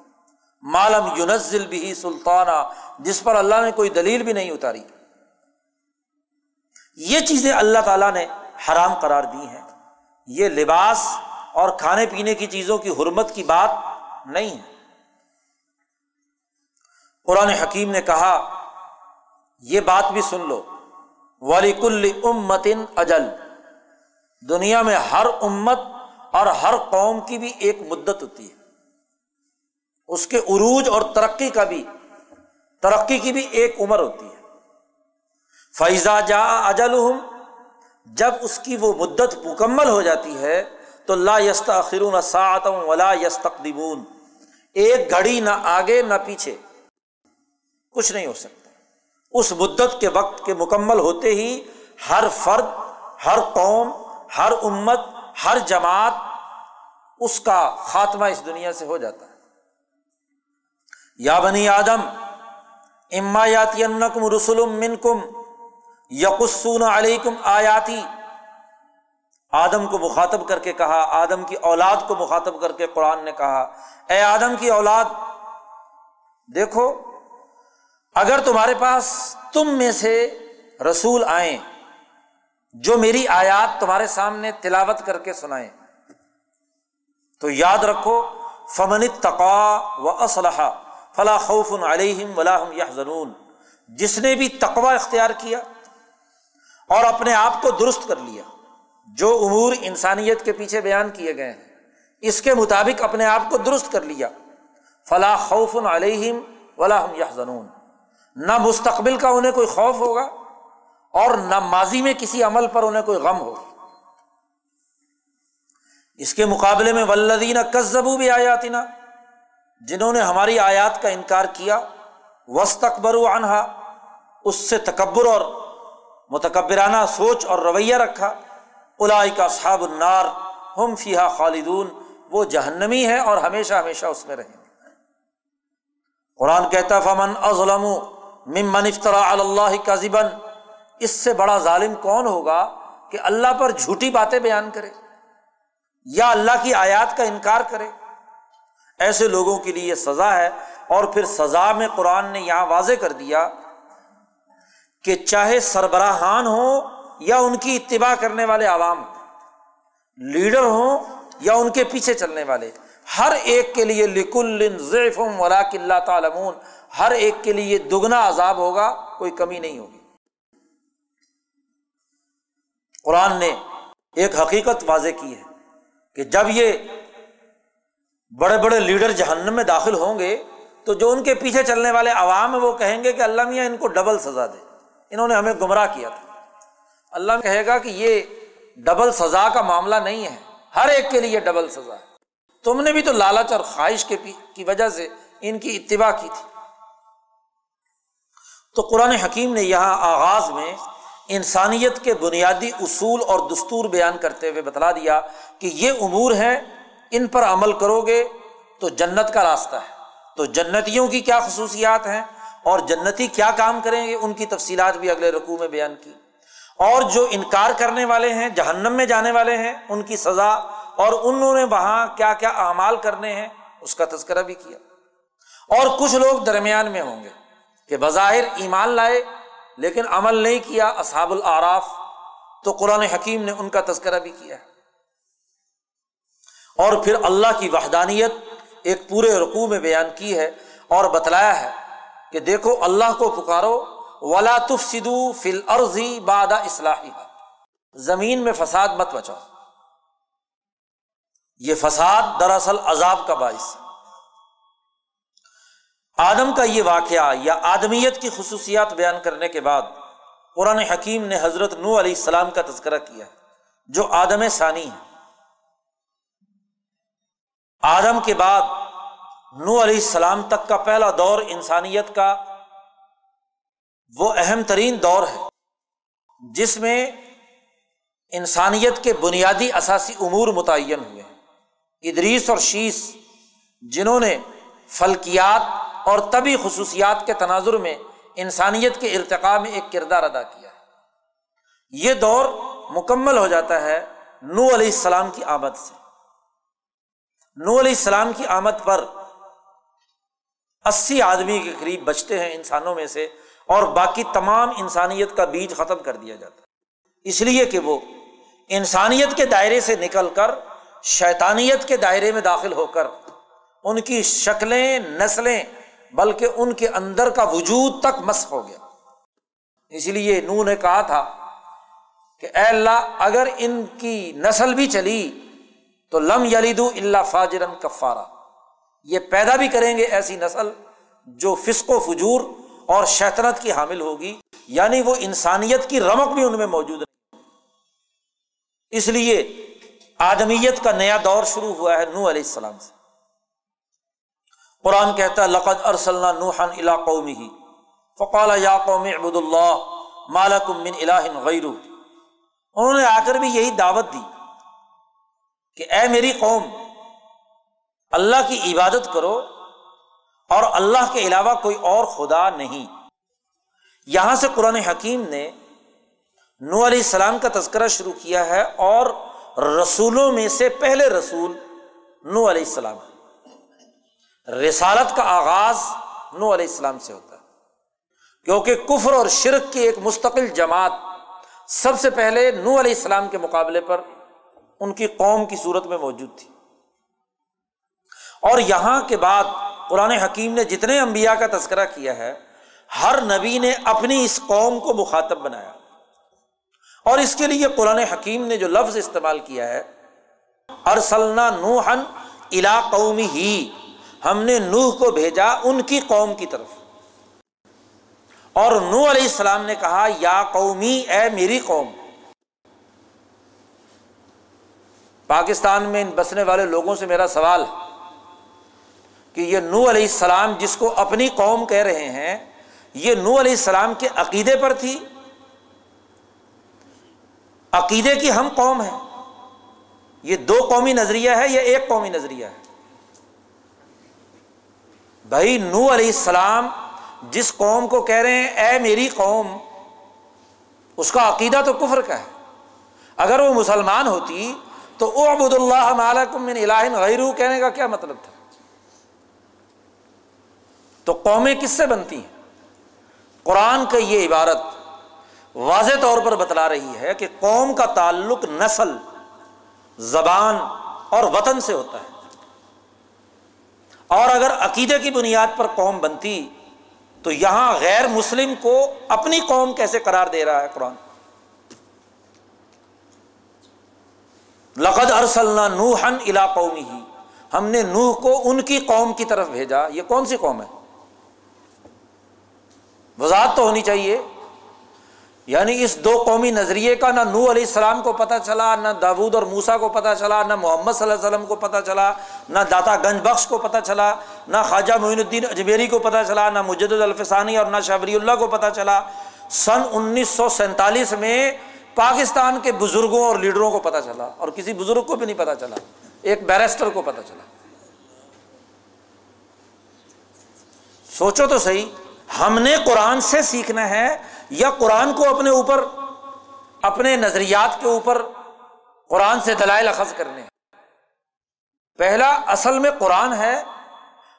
مالم یونزل بھی سلطانہ جس پر اللہ نے کوئی دلیل بھی نہیں اتاری۔ یہ چیزیں اللہ تعالیٰ نے حرام قرار دی ہیں۔ یہ لباس اور کھانے پینے کی چیزوں کی حرمت کی بات نہیں۔ ہے قرآن حکیم نے کہا، یہ بات بھی سن لو۔ ولی کل امتن اجل دنیا میں ہر امت اور ہر قوم کی بھی ایک مدت ہوتی ہے۔ اس کے عروج اور ترقی کا بھی، ترقی کی بھی ایک عمر ہوتی ہے۔ فیضا جا اجل جب اس کی وہ مدت مکمل ہو جاتی ہے، تو لا یست اخرون ساعتم ولا یستقدمون ایک گھڑی نہ آگے نہ پیچھے، کچھ نہیں ہو سکتا۔ اس مدت کے وقت کے مکمل ہوتے ہی ہر فرد، ہر قوم، ہر امت، ہر جماعت اس کا خاتمہ اس دنیا سے ہو جاتا ہے۔ یا بنی آدم، اما یاتی انکم رسول من کم یقسون علیکم آیاتی۔ آدم کو مخاطب کر کے کہا، آدم کی اولاد کو مخاطب کر کے قرآن نے کہا، اے آدم کی اولاد، دیکھو، اگر تمہارے پاس تم میں سے رسول آئیں جو میری آیات تمہارے سامنے تلاوت کر کے سنائیں، تو یاد رکھو، فمن تقا و اسلحہ فلاں خوف علیہم ولاحم یا جس نے بھی تقوا اختیار کیا اور اپنے آپ کو درست کر لیا۔ جو امور انسانیت کے پیچھے بیان کیے گئے ہیں، اس کے مطابق اپنے آپ کو درست کر لیا۔ فلاں خوف علیہم ولاحم یا نہ مستقبل کا انہیں کوئی خوف ہوگا اور نہ ماضی میں کسی عمل پر انہیں کوئی غم ہوگا۔ اس کے مقابلے میں ولدین کزبو بھی آیاتی نا جنہوں نے ہماری آیات کا انکار کیا وسط اکبر و انہا اس سے تکبر اور متکبرانہ سوچ اور رویہ رکھا۔ الائی کا صحاب النار، ہم فیحا خالدون، وہ جہنمی ہے اور ہمیشہ ہمیشہ اس میں رہیں گے۔ قرآن کہتا فمن ازلم ممن افطرا اللہ کا اس سے بڑا ظالم کون ہوگا کہ اللہ پر جھوٹی باتیں بیان کرے یا اللہ کی آیات کا انکار کرے؟ ایسے لوگوں کے لیے سزا ہے اور پھر سزا میں قرآن نے یہاں واضح کر دیا کہ چاہے سربراہان ہوں یا ان کی اتباع کرنے والے عوام، لیڈر ہوں یا ان کے پیچھے چلنے والے، ہر ایک کے لیے لکل ضیف ولاک اللہ تعالمون ہر ایک کے لیے دگنا عذاب ہوگا، کوئی کمی نہیں ہوگی۔ قرآن نے ایک حقیقت واضح کی ہے کہ جب یہ بڑے بڑے لیڈر جہنم میں داخل ہوں گے، تو جو ان کے پیچھے چلنے والے عوام ہیں، وہ کہیں گے کہ اللہ میاں ان کو ڈبل سزا دے۔ انہوں نے ہمیں گمراہ کیا تھا۔ اللہ کہے گا کہ یہ ڈبل سزا کا معاملہ نہیں ہے۔ ہر ایک کے لیے ڈبل سزا ہے۔ تم نے بھی تو لالچ اور خواہش کے کی وجہ سے ان کی اتباع کی تھی۔ تو قرآن حکیم نے یہاں آغاز میں انسانیت کے بنیادی اصول اور دستور بیان کرتے ہوئے بتلا دیا کہ یہ امور ہیں، ان پر عمل کرو گے تو جنت کا راستہ ہے۔ تو جنتیوں کی کیا خصوصیات ہیں؟ اور جنتی کیا کام کریں گے؟ ان کی تفصیلات بھی اگلے رقوع میں بیان کی۔ اور جو انکار کرنے والے ہیں، جہنم میں جانے والے ہیں، ان کی سزا اور انہوں نے وہاں کیا کیا اعمال کرنے ہیں، اس کا تذکرہ بھی کیا۔ اور کچھ لوگ درمیان میں ہوں گے کہ بظاہر ایمان لائے، لیکن عمل نہیں کیا اصحاب العراف تو قرآن حکیم نے ان کا تذکرہ بھی کیا ہے۔ اور پھر اللہ کی وحدانیت ایک پورے رقوع میں بیان کی ہے اور بتلایا ہے کہ دیکھو اللہ کو پکارو، ولا تفسدو فل عرضی بادہ اصلاحی زمین میں فساد مت بچاؤ یہ فساد دراصل عذاب کا باعث آدم کا یہ واقعہ یا آدمیت کی خصوصیات بیان کرنے کے بعد قرآن حکیم نے حضرت نو علیہ السلام کا تذکرہ کیا جو آدم ثانی ہے۔ آدم کے بعد نو علیہ السلام تک کا پہلا دور انسانیت کا وہ اہم ترین دور ہے، جس میں انسانیت کے بنیادی اثاثی امور متعین ہوئے ہیں۔ ادریس اور شیش جنہوں نے فلکیات اور طبی خصوصیات کے تناظر میں انسانیت کے ارتقاء میں ایک کردار ادا کیا ہے۔ یہ دور مکمل ہو جاتا ہے نو علیہ السلام کی آمد سے۔ نو علیہ السلام کی آمد پر اسی آدمی کے قریب بچتے ہیں انسانوں میں سے اور باقی تمام انسانیت کا بیج ختم کر دیا جاتا ہے۔ اس لیے کہ وہ انسانیت کے دائرے سے نکل کر، شیطانیت کے دائرے میں داخل ہو کر، ان کی شکلیں، نسلیں، بلکہ ان کے اندر کا وجود تک مس ہو گیا۔ اس لیے نو نے کہا تھا کہ اے اللہ، اگر ان کی نسل بھی چلی تو لم یلیدو اللہ فاجرن کفارا۔ یہ پیدا بھی کریں گے ایسی نسل جو فسق و فجور اور شیطنت کی حامل ہوگی یعنی وہ انسانیت کی رمک بھی ان میں موجود ہے اس لیے آدمیت کا نیا دور شروع ہوا ہے نو علیہ السلام سے۔ قرآن کہتا ہے، لقد ارسلنا نوحن الا قومی ہی فقال، یا قوم عبد اللہ مالکم من الہ غیر انہوں نے آ کر بھی یہی دعوت دی کہ، اے میری قوم اللہ کی عبادت کرو اور اللہ کے علاوہ کوئی اور خدا نہیں۔ یہاں سے قرآن حکیم نے نو علیہ السلام کا تذکرہ شروع کیا ہے اور رسولوں میں سے پہلے رسول نو علیہ السلام رسالت کا آغاز نو علیہ السلام سے ہوتا ہے۔ کیونکہ کفر اور شرک کی ایک مستقل جماعت سب سے پہلے نو علیہ السلام کے مقابلے پر ان کی قوم کی صورت میں موجود تھی۔ اور یہاں کے بعد قرآن حکیم نے جتنے انبیاء کا تذکرہ کیا ہے، ہر نبی نے اپنی اس قوم کو مخاطب بنایا۔ اور اس کے لیے قرآن حکیم نے جو لفظ استعمال کیا ہے، ارسلنا نوحن الا قومی ہی ہم نے نوح کو بھیجا ان کی قوم کی طرف۔ اور نو علیہ السلام نے کہا، یا قومی، اے میری قوم۔ پاکستان میں بسنے والے لوگوں سے میرا سوال ہے۔ کہ یہ نو علیہ السلام جس کو اپنی قوم کہہ رہے ہیں، یہ نو علیہ السلام کے عقیدے پر تھی۔ عقیدے کی ہم قوم ہیں۔ یہ دو قومی نظریہ ہے یا ایک قومی نظریہ ہے۔ بھائی نو علیہ السلام جس قوم کو کہہ رہے ہیں، اے میری قوم، اس کا عقیدہ تو کفر کا ہے۔ اگر وہ مسلمان ہوتی تو او ابود اللہ مالکم من الہ غیر کہنے کا کیا مطلب تھا؟ تو قومیں کس سے بنتی ہیں؟ قرآن کا یہ عبارت واضح طور پر بتلا رہی ہے کہ قوم کا تعلق نسل، زبان اور وطن سے ہوتا ہے۔ اور اگر عقیدے کی بنیاد پر قوم بنتی، تو یہاں غیر مسلم کو اپنی قوم کیسے قرار دے رہا ہے قرآن؟ لقد ارسلنا نوحن الا قومی ہی ہم نے نوح کو ان کی قوم کی طرف بھیجا۔ یہ کون سی قوم ہے؟ وضاحت تو ہونی چاہیے۔ یعنی اس دو قومی نظریے کا نہ نو علیہ السلام کو پتہ چلا، نہ داود اور موسا کو پتہ چلا، نہ محمد صلی اللہ علیہ وسلم کو پتہ چلا، نہ داتا گنج بخش کو پتہ چلا، نہ خواجہ معین الدین اجمیری کو پتہ چلا، نہ مجد الفسانی اور نہ شبری اللہ کو پتہ چلا۔ سن انیس سو سینتالیس میں پاکستان کے بزرگوں اور لیڈروں کو پتہ چلا اور کسی بزرگ کو بھی نہیں پتہ چلا، ایک بیرسٹر کو پتہ چلا۔ سوچو تو صحیح۔ ہم نے قرآن سے سیکھنا ہے یا قرآن کو اپنے اوپر، اپنے نظریات کے اوپر قرآن سے دلائل اخذ کرنے پہلا، اصل میں قرآن ہے۔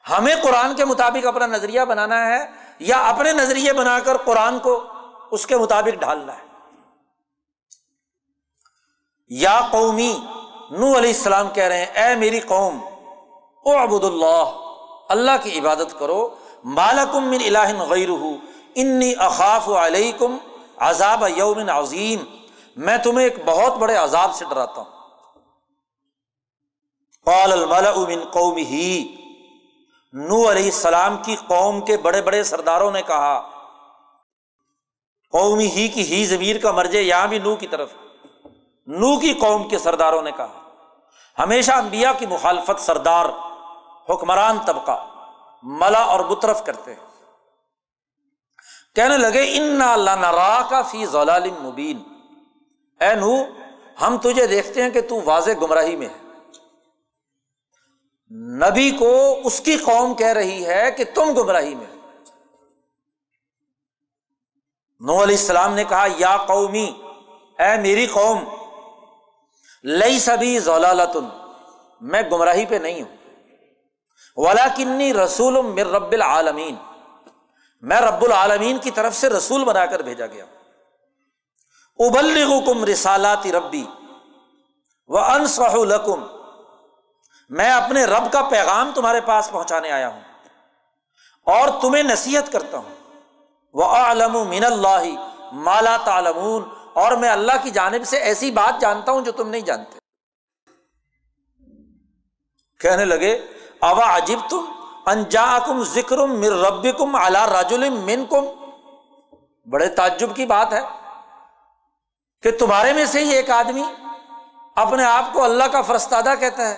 ہمیں قرآن کے مطابق اپنا نظریہ بنانا ہے یا اپنے نظریے بنا کر قرآن کو اس کے مطابق ڈھالنا ہے۔ یا قومی نو علیہ السلام کہہ رہے ہیں، اے میری قوم او ابود اللہ اللہ کی عبادت کرو۔ مالکم من الہ غیر انی اخاف علیکم عذاب یوم عظیم۔ میں تمہیں ایک بہت بڑے عذاب سے ڈراتا ہوں۔ قال الملأ من قومه نو علیہ السلام کی قوم کے بڑے بڑے سرداروں نے کہا قومی ہی کی ہی ضمیر کا مرجے یہاں بھی نو کی طرف۔ نو کی قوم کے سرداروں نے کہا، ہمیشہ انبیاء کی مخالفت سردار، حکمران طبقہ۔ ملا اور بطرف کرتے ہیں۔ کہنے لگے ان اللہ کا فی ضلال مبین اے نو ہم تجھے دیکھتے ہیں کہ تو واضح گمراہی میں ہے۔ نبی کو اس کی قوم کہہ رہی ہے کہ تم گمراہی میں نو علیہ السلام نے کہا، یا قومی، اے میری قوم لئی سبھی ضلالتن میں گمراہی پہ نہیں ہوں۔ ولا کنی رسول مر رب العالمین میں رب العالمین کی طرف سے رسول بنا کر بھیجا گیا۔ ابل رسالات ربی و انصح لکم میں اپنے رب کا پیغام تمہارے پاس پہنچانے آیا ہوں۔ اور تمہیں نصیحت کرتا ہوں۔ وہ عالم من اللہ مالا تعلمون۔ اور میں اللہ کی جانب سے ایسی بات جانتا ہوں جو تم نہیں جانتے۔ کہنے لگے اوا عجیب تم انجا کم ذکر مر رب کم اللہ راج من کم بڑے تعجب کی بات ہے کہ تمہارے میں سے ہی ایک آدمی اپنے آپ کو اللہ کا فرستادہ کہتا ہے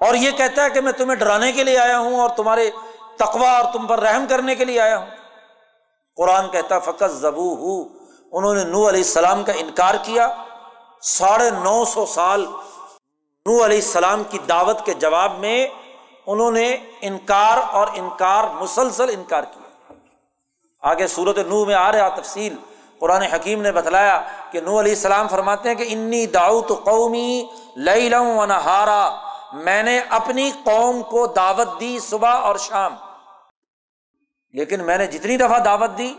اور یہ کہتا ہے کہ میں تمہیں ڈرانے کے لیے آیا ہوں اور تمہارے تقوا اور تم پر رحم کرنے کے لیے آیا ہوں۔ قرآن کہتا فقط زبو ہو انہوں نے نو علیہ السلام کا انکار کیا۔ ساڑھے نو سو سال نو علیہ السلام کی دعوت کے جواب میں انہوں نے انکار اور انکار مسلسل انکار کیا۔ آگے صورت نو میں آ رہا تفصیل۔ قرآن حکیم نے بتلایا کہ نو علیہ السلام فرماتے ہیں کہ انی داؤت قومی لئی لوں نہارا، میں نے اپنی قوم کو دعوت دی صبح اور شام۔ لیکن میں نے جتنی دفعہ دعوت دی،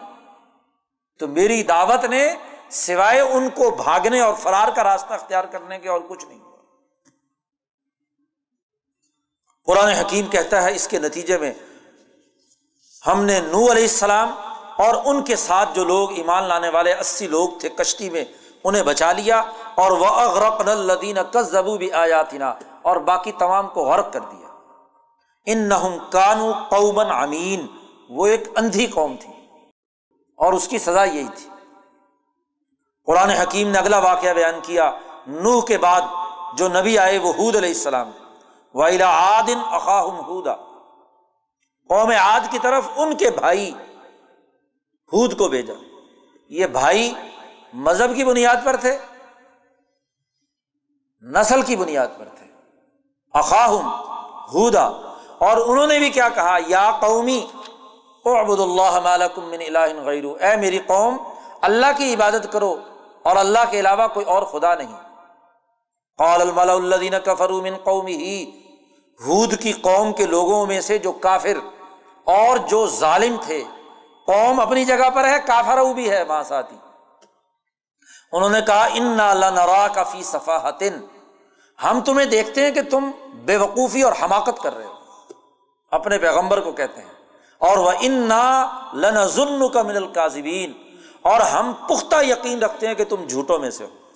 تو میری دعوت نے سوائے ان کو بھاگنے اور فرار کا راستہ اختیار کرنے کے اور کچھ نہیں۔ قرآن حکیم کہتا ہے اس کے نتیجے میں ہم نے نو علیہ السلام اور ان کے ساتھ جو لوگ ایمان لانے والے اسی لوگ تھے کشتی میں انہیں بچا لیا اور وہ اغرقن الدین کزبو بھی آیا اور باقی تمام کو غرق کر دیا۔ ان نہ کانو قومن امین وہ ایک اندھی قوم تھی۔ اور اس کی سزا یہی تھی۔ قرآن حکیم نے اگلا واقعہ بیان کیا۔ نوح کے بعد جو نبی آئے وہ حود علیہ السلام۔ ویلا آدن اقاہم ہودا قوم عاد کی طرف ان کے بھائی ہود کو بھیجا۔ یہ بھائی مذہب کی بنیاد پر تھے، نسل کی بنیاد پر تھے۔ اخاہم ہودا اور انہوں نے بھی کیا کہا، یا قومی عبد اللہ من الہ غیر اے میری قوم، اللہ کی عبادت کرو اور اللہ کے علاوہ کوئی اور خدا نہیں۔ قال الملا الدین کفر من قومی ہی ہود کی قوم کے لوگوں میں سے جو کافر اور جو ظالم تھے، قوم اپنی جگہ پر ہے، کافر بھی ہے وہاں ساتھی۔ انہوں نے کہا ان نرا کافی صفاحتن ہم تمہیں دیکھتے ہیں کہ تم بے وقوفی اور حماقت کر رہے ہو۔ اپنے پیغمبر کو کہتے ہیں۔ اور وہ ان نا ظلم کا من القاظبین اور ہم پختہ یقین رکھتے ہیں کہ تم جھوٹوں میں سے ہو۔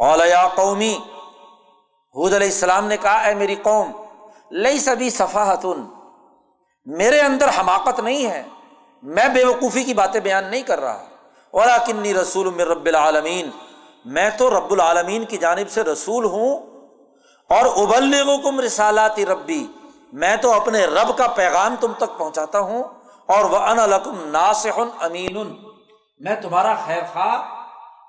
یا قومی حود علیہ السلام نے کہا، اے میری قوم لئی سبھی صفاحتن، میرے اندر حماقت نہیں ہے، میں بے وقوفی کی باتیں بیان نہیں کر رہا اور کنی رسول رب العالمین، میں تو رب العالمین کی جانب سے رسول ہوں، اور ابل رسالات ربی، میں تو اپنے رب کا پیغام تم تک پہنچاتا ہوں، اور وہ ان القم ناصح امین میں تمہارا خیر خواہ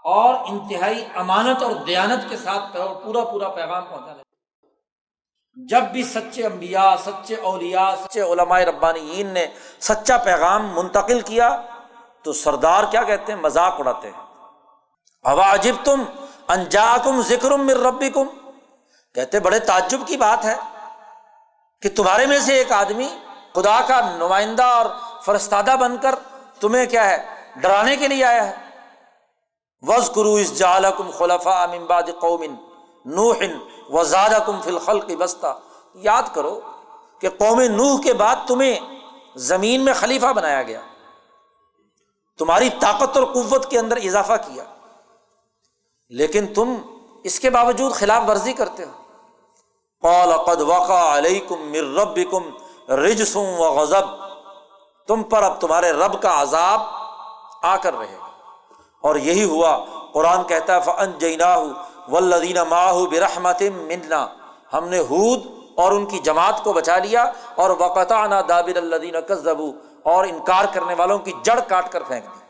اور انتہائی امانت اور دیانت کے ساتھ پورا پورا پیغام پہنچانا جب بھی سچے انبیاء، سچے اولیا سچے علماء ربانی نے سچا پیغام منتقل کیا، تو سردار کیا کہتے ہیں؟ مذاق اڑاتے ہیں۔ ہوا تم انجا کم ذکر مر ربی کم کہتے بڑے تعجب کی بات ہے کہ تمہارے میں سے ایک آدمی خدا کا نمائندہ اور فرستادہ بن کر تمہیں کیا ہے، ڈرانے کے لیے آیا ہے؟ وز کرو اس جال کم خلفا امباد قومن نوہن وزاد کم فلخل کی بستہ یاد کرو کہ قوم نوح کے بعد تمہیں زمین میں خلیفہ بنایا گیا۔ تمہاری طاقت اور قوت کے اندر اضافہ کیا۔ لیکن تم اس کے باوجود خلاف ورزی کرتے ہو۔ قال قد وقع علیکم من ربکم رجسم و غضب۔ تم پر اب تمہارے رب کا عذاب آ کر رہے گا۔ اور یہی ہوا۔ قرآن کہتا ہے فن جینا ولدین ماہ برحمت منا ہم نے ہود اور ان کی جماعت کو بچا لیا اور وقتا نا دابر الدین کزبو اور انکار کرنے والوں کی جڑ کاٹ کر پھینک دی۔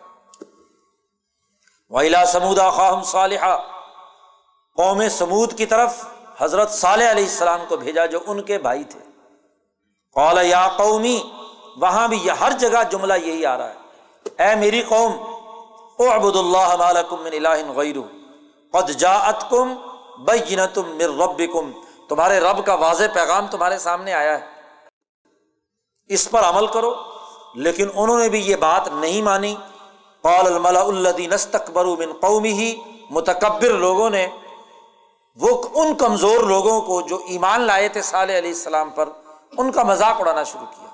ویلا سمودا خواہم صالحہ قوم سمود کی طرف حضرت صالح علیہ السلام کو بھیجا جو ان کے بھائی تھے۔ قول یا قومی، وہاں بھی یہ ہر جگہ جملہ یہی آ رہا ہے۔ اے میری قوم او ابود اللہ مالکم من الہ غیر قد جاءتکم بینتم من ربکم تمہارے رب کا واضح پیغام تمہارے سامنے آیا ہے اس پر عمل کرو لیکن انہوں نے بھی یہ بات نہیں مانی قال الملا الدین استکبر من قومی ہی متکبر لوگوں نے وہ ان کمزور لوگوں کو جو ایمان لائے تھے صالح علیہ السلام پر ان کا مذاق اڑانا شروع کیا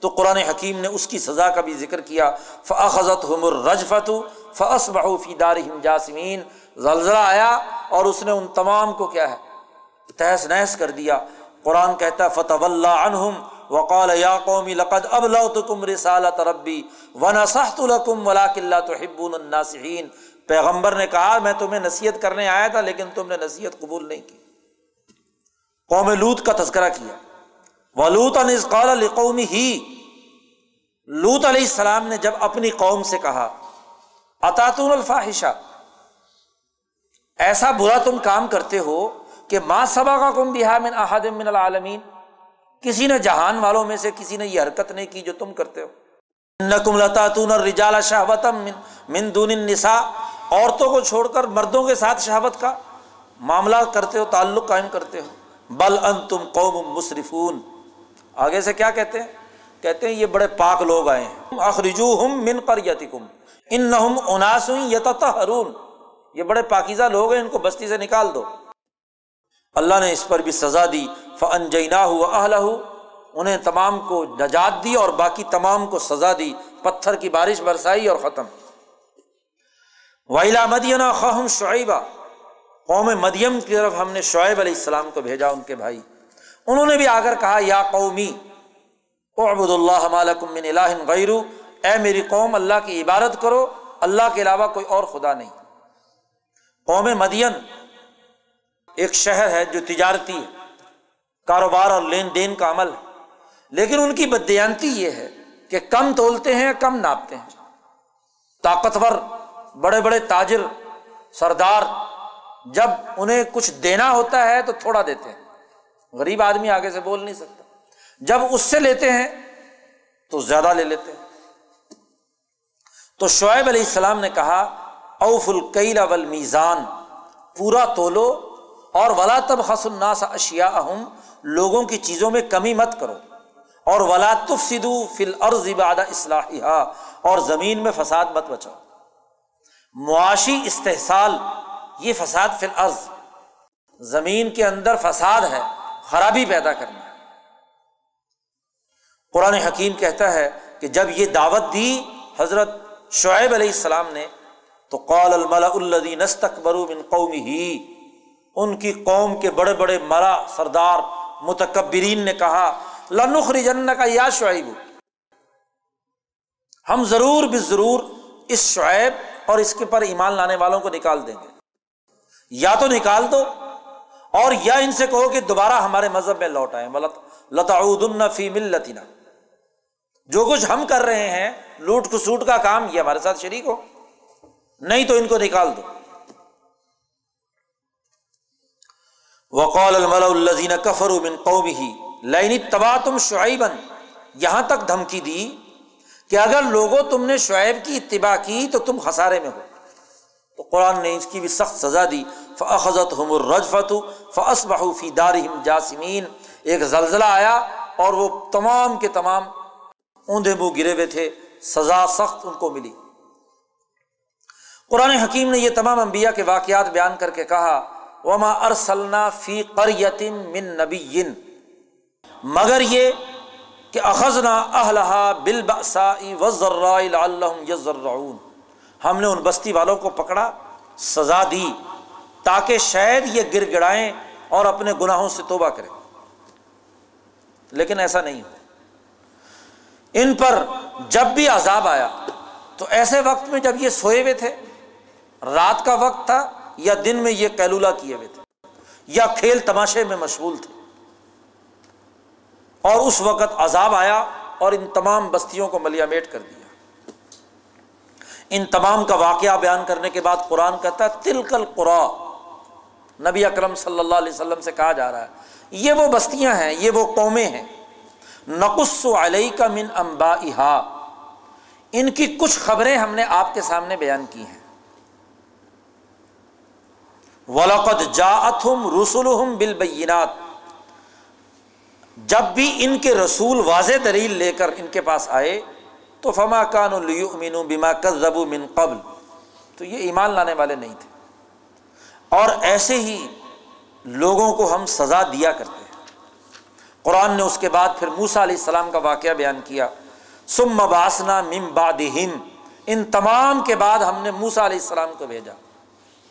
تو قرآن حکیم نے اس کی سزا کا بھی ذکر کیا۔ فضت حمر رجفت فس بہوفی دار جاسمین زلزلہ آیا اور اس نے ان تمام کو کیا ہے؟ تہس نہس کر دیا۔ قرآن کہتا فتح اللہ عنہم وقال یا قومی لقد اب لو رسالت ربی ونصحت لکم ولاک اللہ تو حب پیغمبر نے کہا، میں تمہیں نصیحت کرنے آیا تھا لیکن تم نے نصیحت قبول نہیں کی۔ قوم لوت کا تذکرہ کیا۔ ولوت قال قومی ہی لوت علیہ السلام نے جب اپنی قوم سے کہا اطاطون الفاحشہ؟ ایسا برا تم کام کرتے ہو کہ ماں سبا کا کم بہا من احد من العالمین کسی نے جہان والوں میں سے کسی نے یہ حرکت نہیں کی جو تم کرتے ہو؟ نکم لتاتون الرجال شہوتم من دون النساء عورتوں کو چھوڑ کر مردوں کے ساتھ شہابت کا معاملہ کرتے ہو، تعلق قائم کرتے ہو؟ بل ان تم قوم مصرفون آگے سے کیا کہتے ہیں؟ کہتے ہیں یہ بڑے پاک لوگ آئے ہیں۔ اخرجو ہم من پر یتکم ان نہ اناس ہرون یہ بڑے پاکیزہ لوگ ہیں، ان کو بستی سے نکال دو۔ اللہ نے اس پر بھی سزا دی۔ فن جینا ہو اہل انہیں تمام کو نجات دی اور باقی تمام کو سزا دی۔ پتھر کی بارش برسائی اور ختم۔ ویلا مدینہ خہم شعیبہ قوم مدیم کی طرف ہم نے شعیب علیہ السلام کو بھیجا، ان کے بھائی۔ انہوں نے بھی آ کر کہا، یا قومی عبد اللہ من الہ غیرو اے میری قوم، اللہ کی عبادت کرو، اللہ کے علاوہ کوئی اور خدا نہیں. قوم مدین ایک شہر ہے جو تجارتی کاروبار اور لین دین کا عمل ہے، لیکن ان کی بدیانتی یہ ہے کہ کم تولتے ہیں، کم ناپتے ہیں۔ طاقتور بڑے بڑے تاجر سردار جب انہیں کچھ دینا ہوتا ہے تو تھوڑا دیتے ہیں۔ غریب آدمی آگے سے بول نہیں سکتا۔ جب اس سے لیتے ہیں تو زیادہ لے لیتے ہیں۔ تو شعیب علیہ السلام نے کہا اوف القیل اول میزان پورا تولو اور ولا تب حس الناس اشیا اہم لوگوں کی چیزوں میں کمی مت کرو۔ اور ولا تف سدو فل عرض عباد اصلاحیہ اور زمین میں فساد مت بچاؤ معاشی استحصال، یہ فساد فی الارض۔ زمین کے اندر فساد ہے۔ خرابی پیدا کرنا ہے۔ قرآن حکیم کہتا ہے کہ جب یہ دعوت دی حضرت شعیب علیہ السلام نے، تو قول الملا الدین استقبرو من قومی ہی ان کی قوم کے بڑے بڑے مرا سردار متکبرین نے کہا لنخری جن کا یا شعیب، ہم ضرور بھی ضرور اس شعیب اور اس کے پر ایمان لانے والوں کو نکال دیں گے۔ یا تو نکال دو اور یا ان سے کہو کہ دوبارہ ہمارے مذہب میں لوٹ آئے لتا فی ملتنا۔ جو کچھ ہم کر رہے ہیں، لوٹ کسوٹ کا کام، یہ ہمارے ساتھ شریک ہو۔ نہیں تو ان کو نکال دو۔ وقول الملا الزین کفر من قوم لینی تباہ تم شعیبن یہاں تک دھمکی دی کہ اگر لوگوں تم نے شعیب کی اتباع کی تو تم خسارے میں ہو۔ تو قرآن نے اس کی بھی سخت سزا دی۔ فضت ہم الرجفت فس بحفی دار جاسمین ایک زلزلہ آیا اور وہ تمام کے تمام اوندے منہ گرے ہوئے تھے۔ سزا سخت ان کو ملی۔ قرآن حکیم نے یہ تمام انبیاء کے واقعات بیان کر کے کہا، وما ارسلنا فی قریتم من نبی مگر یہ کہ اخذنا اہلہا بالبأساء والضراء لعلہم یضرعون ہم نے ان بستی والوں کو پکڑا، سزا دی۔ تاکہ شاید یہ گر گڑائیں اور اپنے گناہوں سے توبہ کریں۔ لیکن ایسا نہیں ہوا۔ ان پر جب بھی عذاب آیا، تو ایسے وقت میں جب یہ سوئے ہوئے تھے، رات کا وقت تھا یا دن میں یہ کیلولا کیے ہوئے تھے، یا کھیل تماشے میں مشغول تھے۔ اور اس وقت عذاب آیا اور ان تمام بستیوں کو ملیا میٹ کر دیا۔ ان تمام کا واقعہ بیان کرنے کے بعد قرآن کہتا ہے تلکل قرآ نبی اکرم صلی اللہ علیہ وسلم سے کہا جا رہا ہے، یہ وہ بستیاں ہیں، یہ وہ قومیں ہیں۔ نقص علیہ کا من امبا ان کی کچھ خبریں ہم نے آپ کے سامنے بیان کی ہیں۔ ولقت جاءتہم رسولہم بالبینات جب بھی ان کے رسول واضح دلیل لے کر ان کے پاس آئے، تو فما کان المیون بیما من قبل۔ تو یہ ایمان لانے والے نہیں تھے۔ اور ایسے ہی لوگوں کو ہم سزا دیا کرتے ہیں۔ قرآن نے اس کے بعد پھر موسا علیہ السلام کا واقعہ بیان کیا۔ سم باسنا مم باد ان تمام کے بعد ہم نے موسا علیہ السلام کو بھیجا۔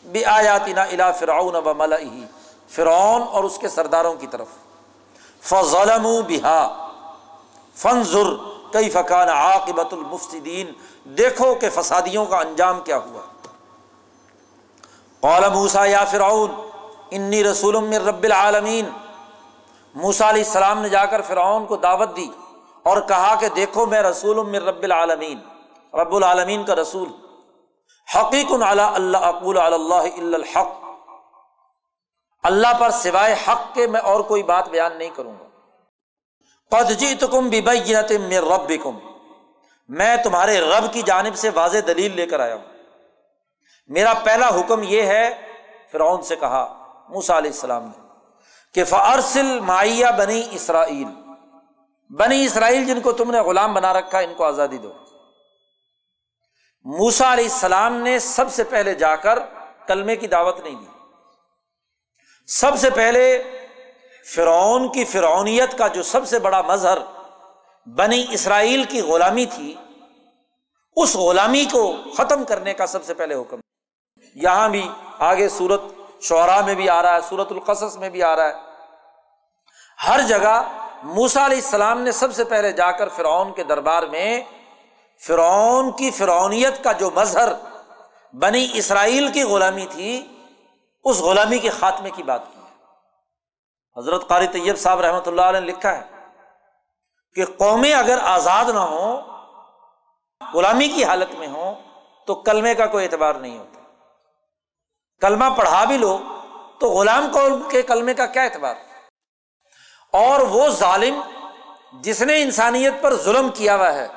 بے آیاتنا الا فرعون و ملا فرعون اور اس کے سرداروں کی طرف۔ فضلم بہا۔ فنظر کئی فقان عاقبت المفسدین۔ دیکھو کہ فسادیوں کا انجام کیا ہوا۔ قال موسا یا فرعون، انی رسول من رب العالمین. موسا علیہ السلام نے جا کر فرعون کو دعوت دی اور کہا کہ دیکھو میں رسول من رب العالمین رب العالمین کا رسول حقیق اللہ اقول اللہ الحق. اللہ پر سوائے حق کے میں اور کوئی بات بیان نہیں کروں گا۔ قد جئتکم ببینت من ربکم. میں تمہارے رب کی جانب سے واضح دلیل لے کر آیا ہوں۔ میرا پہلا حکم یہ ہے، فرعون سے کہا موسا علیہ السلام نے، کہ فارسل معیہ بنی اسرائیل بنی اسرائیل جن کو تم نے غلام بنا رکھا، ان کو آزادی دو۔ موسا علیہ السلام نے سب سے پہلے جا کر کلمے کی دعوت نہیں دی۔ سب سے پہلے فرعون کی فرعونیت کا جو سب سے بڑا مظہر بنی اسرائیل کی غلامی تھی، اس غلامی کو ختم کرنے کا سب سے پہلے حکم۔ یہاں بھی آگے سورت شعرا میں بھی آ رہا ہے، سورت القصص میں بھی آ رہا ہے۔ ہر جگہ موسا علیہ السلام نے سب سے پہلے جا کر فرعون کے دربار میں فرعون کی فرعونیت کا جو مظہر بنی اسرائیل کی غلامی تھی، اس غلامی کے خاتمے کی بات کی۔ حضرت قاری طیب صاحب رحمۃ اللہ علیہ نے لکھا ہے کہ قومیں اگر آزاد نہ ہوں، غلامی کی حالت میں ہوں، تو کلمے کا کوئی اعتبار نہیں ہوتا۔ کلمہ پڑھا بھی لو تو غلام قوم کے کلمے کا کیا اعتبار؟ اور وہ ظالم جس نے انسانیت پر ظلم کیا ہوا ہے،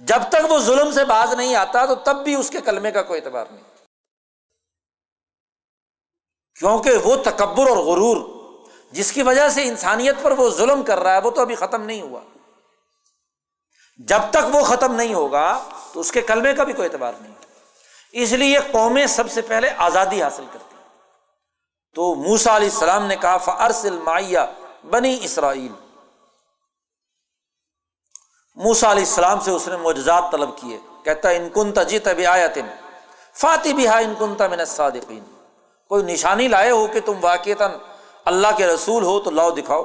جب تک وہ ظلم سے باز نہیں آتا تو تب بھی اس کے کلمے کا کوئی اعتبار نہیں۔ کیونکہ وہ تکبر اور غرور جس کی وجہ سے انسانیت پر وہ ظلم کر رہا ہے، وہ تو ابھی ختم نہیں ہوا۔ جب تک وہ ختم نہیں ہوگا تو اس کے کلمے کا بھی کوئی اعتبار نہیں۔ اس لیے قومیں سب سے پہلے آزادی حاصل کرتی تو موسا علیہ السلام نے کہا فرسل مائیا بنی اسرائیل موسا علیہ السلام سے اس نے معجزات طلب کیے۔ کہتا ان کن تجیت اب آیا تم فاتح بھی ان کنتا من صادقین کوئی نشانی لائے ہو کہ تم واقع اللہ کے رسول ہو تو لاؤ دکھاؤ۔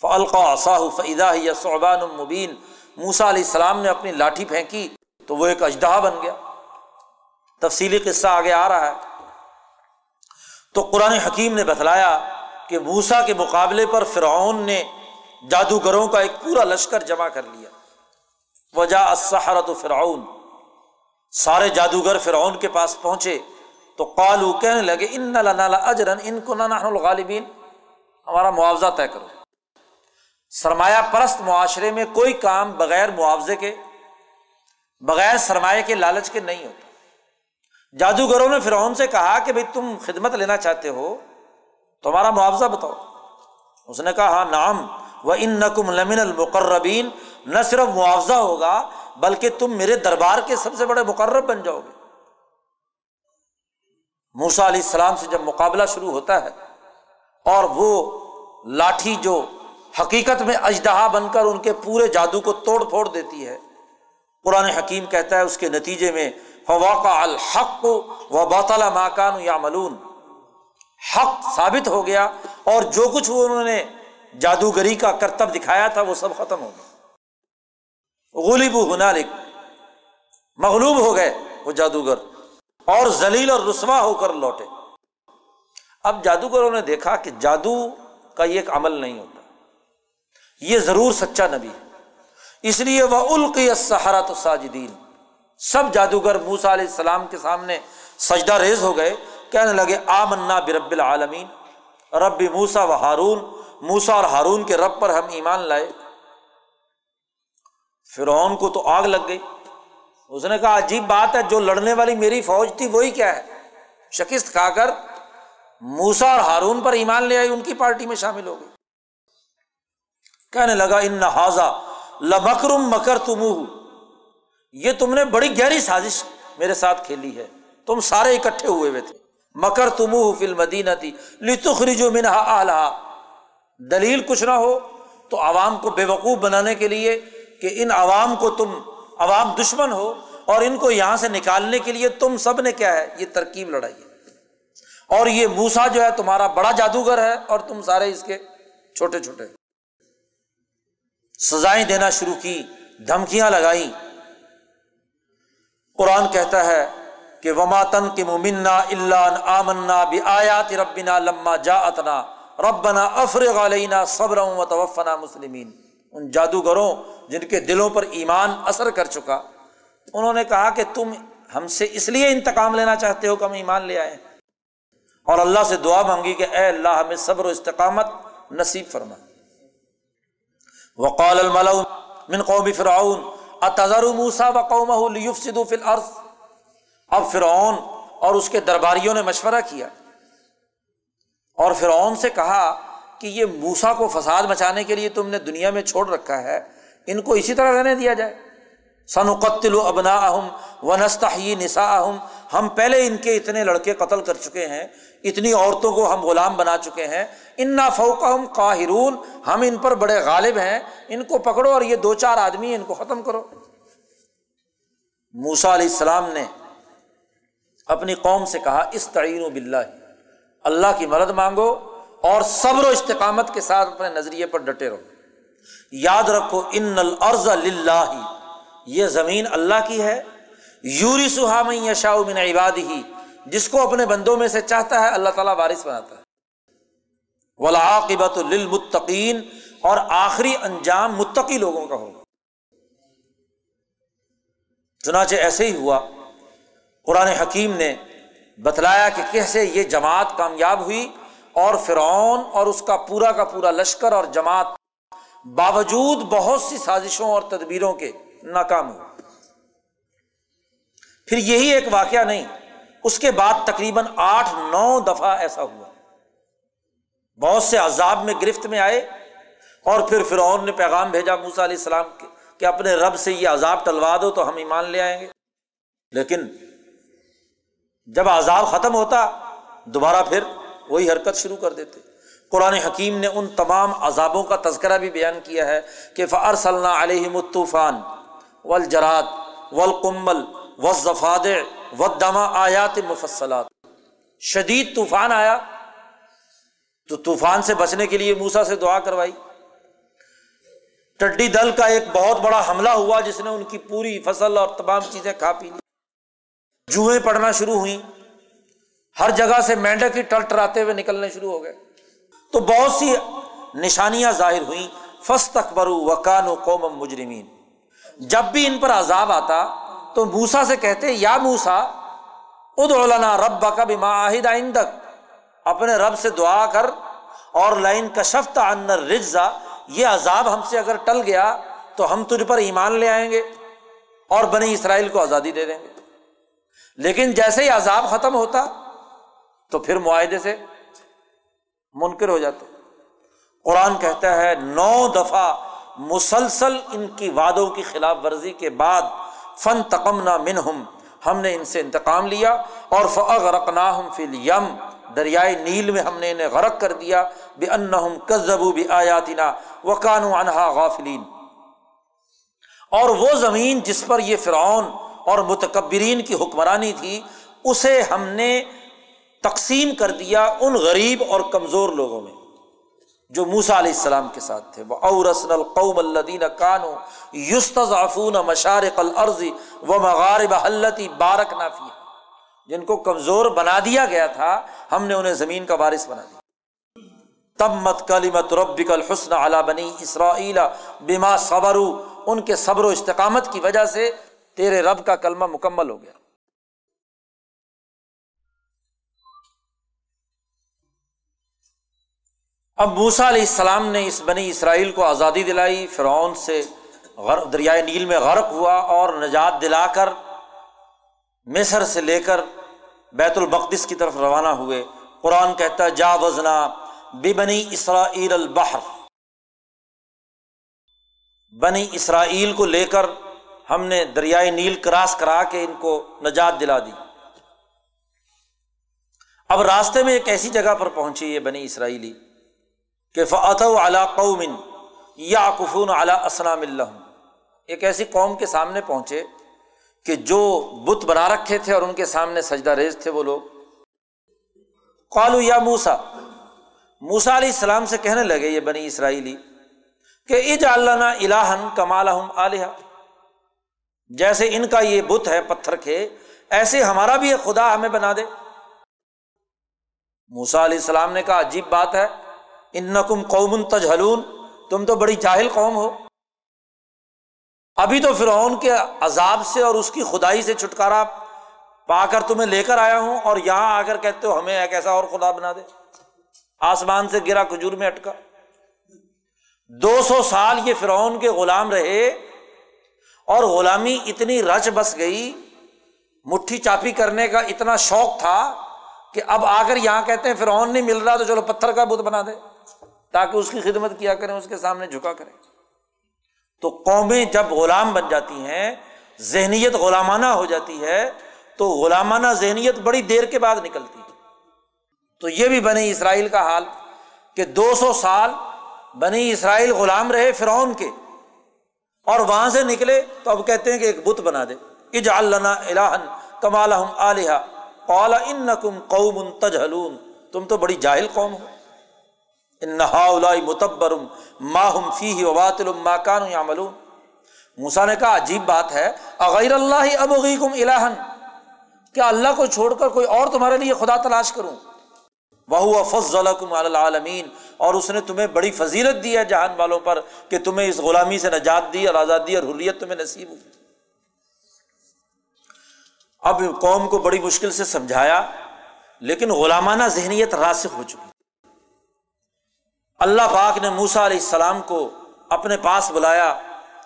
فلقا صاح فعدہ یا صعبان المبین موسا علیہ السلام نے اپنی لاٹھی پھینکی تو وہ ایک اجدہ بن گیا۔ تفصیلی قصہ آگے آ رہا ہے۔ تو قرآن حکیم نے بتلایا کہ موسا کے مقابلے پر فرعون نے جادوگروں کا ایک پورا لشکر جمع کر لیا۔ وجہ اسحرت فرعون۔ سارے جادوگر فرعون کے پاس پہنچے۔ تو قالو کہنے لگے، ان اجرن ان کو الغالبین۔ ہمارا معاوضہ طے کرو۔ سرمایہ پرست معاشرے میں کوئی کام بغیر معاوضے کے، بغیر سرمایہ کے لالچ کے نہیں ہوتا۔ جادوگروں نے فرعون سے کہا کہ بھائی تم خدمت لینا چاہتے ہو تمہارا معاوضہ بتاؤ۔ اس نے کہا ہاں نام وہ ان نقم لمن المقربین نہ صرف معاوضہ ہوگا، بلکہ تم میرے دربار کے سب سے بڑے مقرر بن جاؤ گے۔ موسا علیہ السلام سے جب مقابلہ شروع ہوتا ہے، اور وہ لاٹھی جو حقیقت میں اجدہا بن کر ان کے پورے جادو کو توڑ پھوڑ دیتی ہے، قرآن حکیم کہتا ہے، اس کے نتیجے میں فواقع الحق و باطلا ماکان یا ملون حق ثابت ہو گیا اور جو کچھ وہ انہوں نے جادوگری کا کرتب دکھایا تھا وہ سب ختم ہو گیا۔ غلیب ہنالک مغلوب ہو گئے وہ جادوگر۔ اور ذلیل اور رسوا ہو کر لوٹے۔ اب جادوگروں نے دیکھا کہ جادو کا یہ ایک عمل نہیں ہوتا۔ یہ ضرور سچا نبی ہے۔ اس لیے وہ القی سہارا تو ساجدین سب جادوگر موسا علیہ السلام کے سامنے سجدہ ریز ہو گئے، کہنے لگے آ منا برب العالمین، رب موسا و ہارون موسا اور ہارون کے رب پر ہم ایمان لائے۔ فرعون کو تو آگ لگ گئی۔ اس نے کہا، عجیب بات ہے، جو لڑنے والی میری فوج تھی، وہی کیا ہے؟ شکست کھا کر موسا اور ہارون پر ایمان لے آئی، ان کی پارٹی میں شامل ہو گئی۔ کہنے لگا، ان نہذا لمکرم مکر تم یہ تم نے بڑی گہری سازش میرے ساتھ کھیلی ہے۔ تم سارے اکٹھے ہوئے ہوئے تھے۔ مکر تم فل مدینہ تھی لتخرجو منہا آلہ دلیل کچھ نہ ہو تو عوام کو بے وقوف بنانے کے لیے کہ ان عوام کو تم عوام دشمن ہو اور ان کو یہاں سے نکالنے کے لیے تم سب نے کیا ہے؟ یہ ترکیب لڑائی ہے۔ اور یہ موسا جو ہے تمہارا بڑا جادوگر ہے اور تم سارے اس کے چھوٹے چھوٹے۔ سزائیں دینا شروع کی، دھمکیاں لگائی قرآن کہتا ہے کہ وما تن کی ممنا اللہ آمنا بھی آیات ربنا لما جا اتنا ربنا افرغ علینا صبر و توفنا مسلمین ان جادوگروں جن کے دلوں پر ایمان اثر کر چکا۔ انہوں نے کہا کہ تم ہم سے اس لیے انتقام لینا چاہتے ہو کہ ہم ایمان لے آئے۔ اور اللہ سے دعا مانگی کہ اے اللہ ہمیں صبر و استقامت نصیب فرما۔ وقال الملو من قوم فرعون اتذر موسا و قوم فی الارض۔ اب فرعون اور اس کے درباریوں نے مشورہ کیا۔ اور فرعون سے کہا کہ یہ موسا کو فساد مچانے کے لیے تم نے دنیا میں چھوڑ رکھا ہے، ان کو اسی طرح رہنے دیا جائے۔ سن قتل و ابنا اہم و نسا اہم ہم پہلے ان کے اتنے لڑکے قتل کر چکے ہیں، اتنی عورتوں کو ہم غلام بنا چکے ہیں ان نا ہم قاہرون ہم ان پر بڑے غالب ہیں، ان کو پکڑو اور یہ دو چار آدمی ان کو ختم کرو۔ موسا علیہ السلام نے اپنی قوم سے کہا اس تعین و اللہ کی مدد مانگو اور صبر و استقامت کے ساتھ اپنے نظریے پر ڈٹے رہو۔ یاد رکھو، ان العرض اللہ یہ زمین اللہ کی ہے۔ یوری سہام یشا من عباد ہی جس کو اپنے بندوں میں سے چاہتا ہے، اللہ تعالیٰ وارث بناتا ہے۔ ولاقبت للمتقین اور آخری انجام متقی لوگوں کا ہوگا۔ چنانچہ ایسے ہی ہوا، قرآن حکیم نے بتلایا کہ کیسے یہ جماعت کامیاب ہوئی اور فرعون اور اس کا پورا کا پورا لشکر اور جماعت باوجود بہت سی سازشوں اور تدبیروں کے ناکام ہو پھر یہی ایک واقعہ نہیں، اس کے بعد تقریباً آٹھ نو دفعہ ایسا ہوا۔ بہت سے عذاب میں گرفت میں آئے اور پھر فرعون نے پیغام بھیجا موسا علیہ السلام کے کہ اپنے رب سے یہ عذاب ٹلوا دو تو ہم ایمان لے آئیں گے۔ لیکن جب عذاب ختم ہوتا دوبارہ پھر وہی حرکت شروع کر دیتے۔ قرآن حکیم نے ان تمام عذابوں کا تذکرہ بھی بیان کیا ہے کہ فر صلی علیہ مطوفان و الجرات و القمل و و دما آیات مفصلات۔ شدید طوفان آیا تو طوفان سے بچنے کے لیے موسا سے دعا کروائی۔ ٹڈی دل کا ایک بہت بڑا حملہ ہوا جس نے ان کی پوری فصل اور تمام چیزیں کھا پی لی۔ جوہیں پڑنا شروع ہوئی ہر جگہ سے مینڈک ہی ٹر ٹراتے ہوئے نکلنے شروع ہو گئے۔ تو بہت سی نشانیاں ظاہر ہوئیں۔ فس تخبرو وکان و قوم مجرمین۔ جب بھی ان پر عذاب آتا تو موسا سے کہتے، یا موسا ادولنا رب کا بھی معاہد آئندک اپنے رب سے دعا کر اور لائن کشفت انر رجزا یہ عذاب ہم سے اگر ٹل گیا تو ہم تجھ پر ایمان لے آئیں گے اور بنی اسرائیل کو آزادی دے دیں گے۔ لیکن جیسے ہی عذاب ختم ہوتا تو پھر معاہدے سے منکر ہو جاتے۔ قرآن کہتا ہے، نو دفعہ مسلسل ان کی وادوں کی خلاف ورزی کے بعد فن تقم نہ ہم نے ان سے انتقام لیا اور فعغ رقنا فل یم دریائے نیل میں ہم نے انہیں غرق کر دیا بے ان کزبو بھی آیاتنا وکان انہا غافلین۔ اور وہ زمین جس پر یہ فرعون اور متکبرین کی حکمرانی تھی، اسے ہم نے تقسیم کر دیا ان غریب اور کمزور لوگوں میں، جو موسا علیہ السلام کے ساتھ تھے۔ وہ اورسن القوم الدین کانو یستضعفون مشارق الارض و مغارب حلتی بارک نافی جن کو کمزور بنا دیا گیا تھا، ہم نے انہیں زمین کا وارث بنا دیا۔ تب مت کلیمت ربک الحسن علی بنی اسرائیل بما صبرو ان کے صبر و استقامت کی وجہ سے تیرے رب کا کلمہ مکمل ہو گیا۔ اب موسا علیہ السلام نے اس بنی اسرائیل کو آزادی دلائی۔ فرعون سے دریائے نیل میں غرق ہوا اور نجات دلا کر مصر سے لے کر بیت البقدس کی طرف روانہ ہوئے۔ قرآن کہتا ہے جا وزنا بنی اسرائیل البحر بنی اسرائیل کو لے کر ہم نے دریائے نیل کراس کرا کے ان کو نجات دلا دی۔ اب راستے میں ایک ایسی جگہ پر پہنچی یہ بنی اسرائیلی کہ فعت علا قومن یا کفون اعلیٰ السلام اللہ ایک ایسی قوم کے سامنے پہنچے کہ جو بت بنا رکھے تھے اور ان کے سامنے سجدہ ریز تھے وہ لوگ۔ قالو یا موسا موسا علیہ السلام سے کہنے لگے یہ بنی اسرائیلی کہ اج اللہ الہن کمال علیہ جیسے ان کا یہ بت ہے پتھر کے، ایسے ہمارا بھی ایک خدا ہمیں بنا دے۔ موسا علیہ السلام نے کہا، عجیب بات ہے ان نقم قوم تجہلون، تم تو بڑی جاہل قوم ہو۔ ابھی تو فرعون کے عذاب سے اور اس کی خدائی سے چھٹکارا پا کر تمہیں لے کر آیا ہوں اور یہاں آ کر کہتے ہو ہمیں ایک ایسا اور خدا بنا دے۔ آسمان سے گرا کھجور میں اٹکا۔ دو سو سال یہ فرعون کے غلام رہے اور غلامی اتنی رچ بس گئی، مٹھی چاپی کرنے کا اتنا شوق تھا کہ اب آ کر یہاں کہتے ہیں فرعون نہیں مل رہا تو چلو پتھر کا بت بنا دے، تاکہ اس کی خدمت کیا کریں، اس کے سامنے جھکا کریں۔ تو قومیں جب غلام بن جاتی ہیں، ذہنیت غلامانہ ہو جاتی ہے، تو غلامانہ ذہنیت بڑی دیر کے بعد نکلتی ہے۔ تو یہ بھی بنی اسرائیل کا حال کہ دو سو سال بنی اسرائیل غلام رہے فرعون کے۔ اور وہاں سے نکلے تو اب کہتے ہیں کہ ایک بت بنا دے۔ اج الہن کمال علیہ قال ان قوم تجہلون۔ تم تو بڑی جاہل قوم ہو۔ متبر ماہم فی ما کان یا موسا نے کہا، عجیب بات ہے، اغیر اللہ اب کم الہن، کیا اللہ کو چھوڑ کر کوئی اور تمہارے لیے خدا تلاش کروں؟ وہ فضل العالمین۔ اور اس نے تمہیں بڑی فضیلت دی ہے جہان والوں پر کہ تمہیں اس غلامی سے نجات دی اور آزادی اور حریت تمہیں نصیب ہوئی اب قوم کو بڑی مشکل سے سمجھایا، لیکن غلامانہ ذہنیت راسخ ہو چکی۔ اللہ پاک نے موسا علیہ السلام کو اپنے پاس بلایا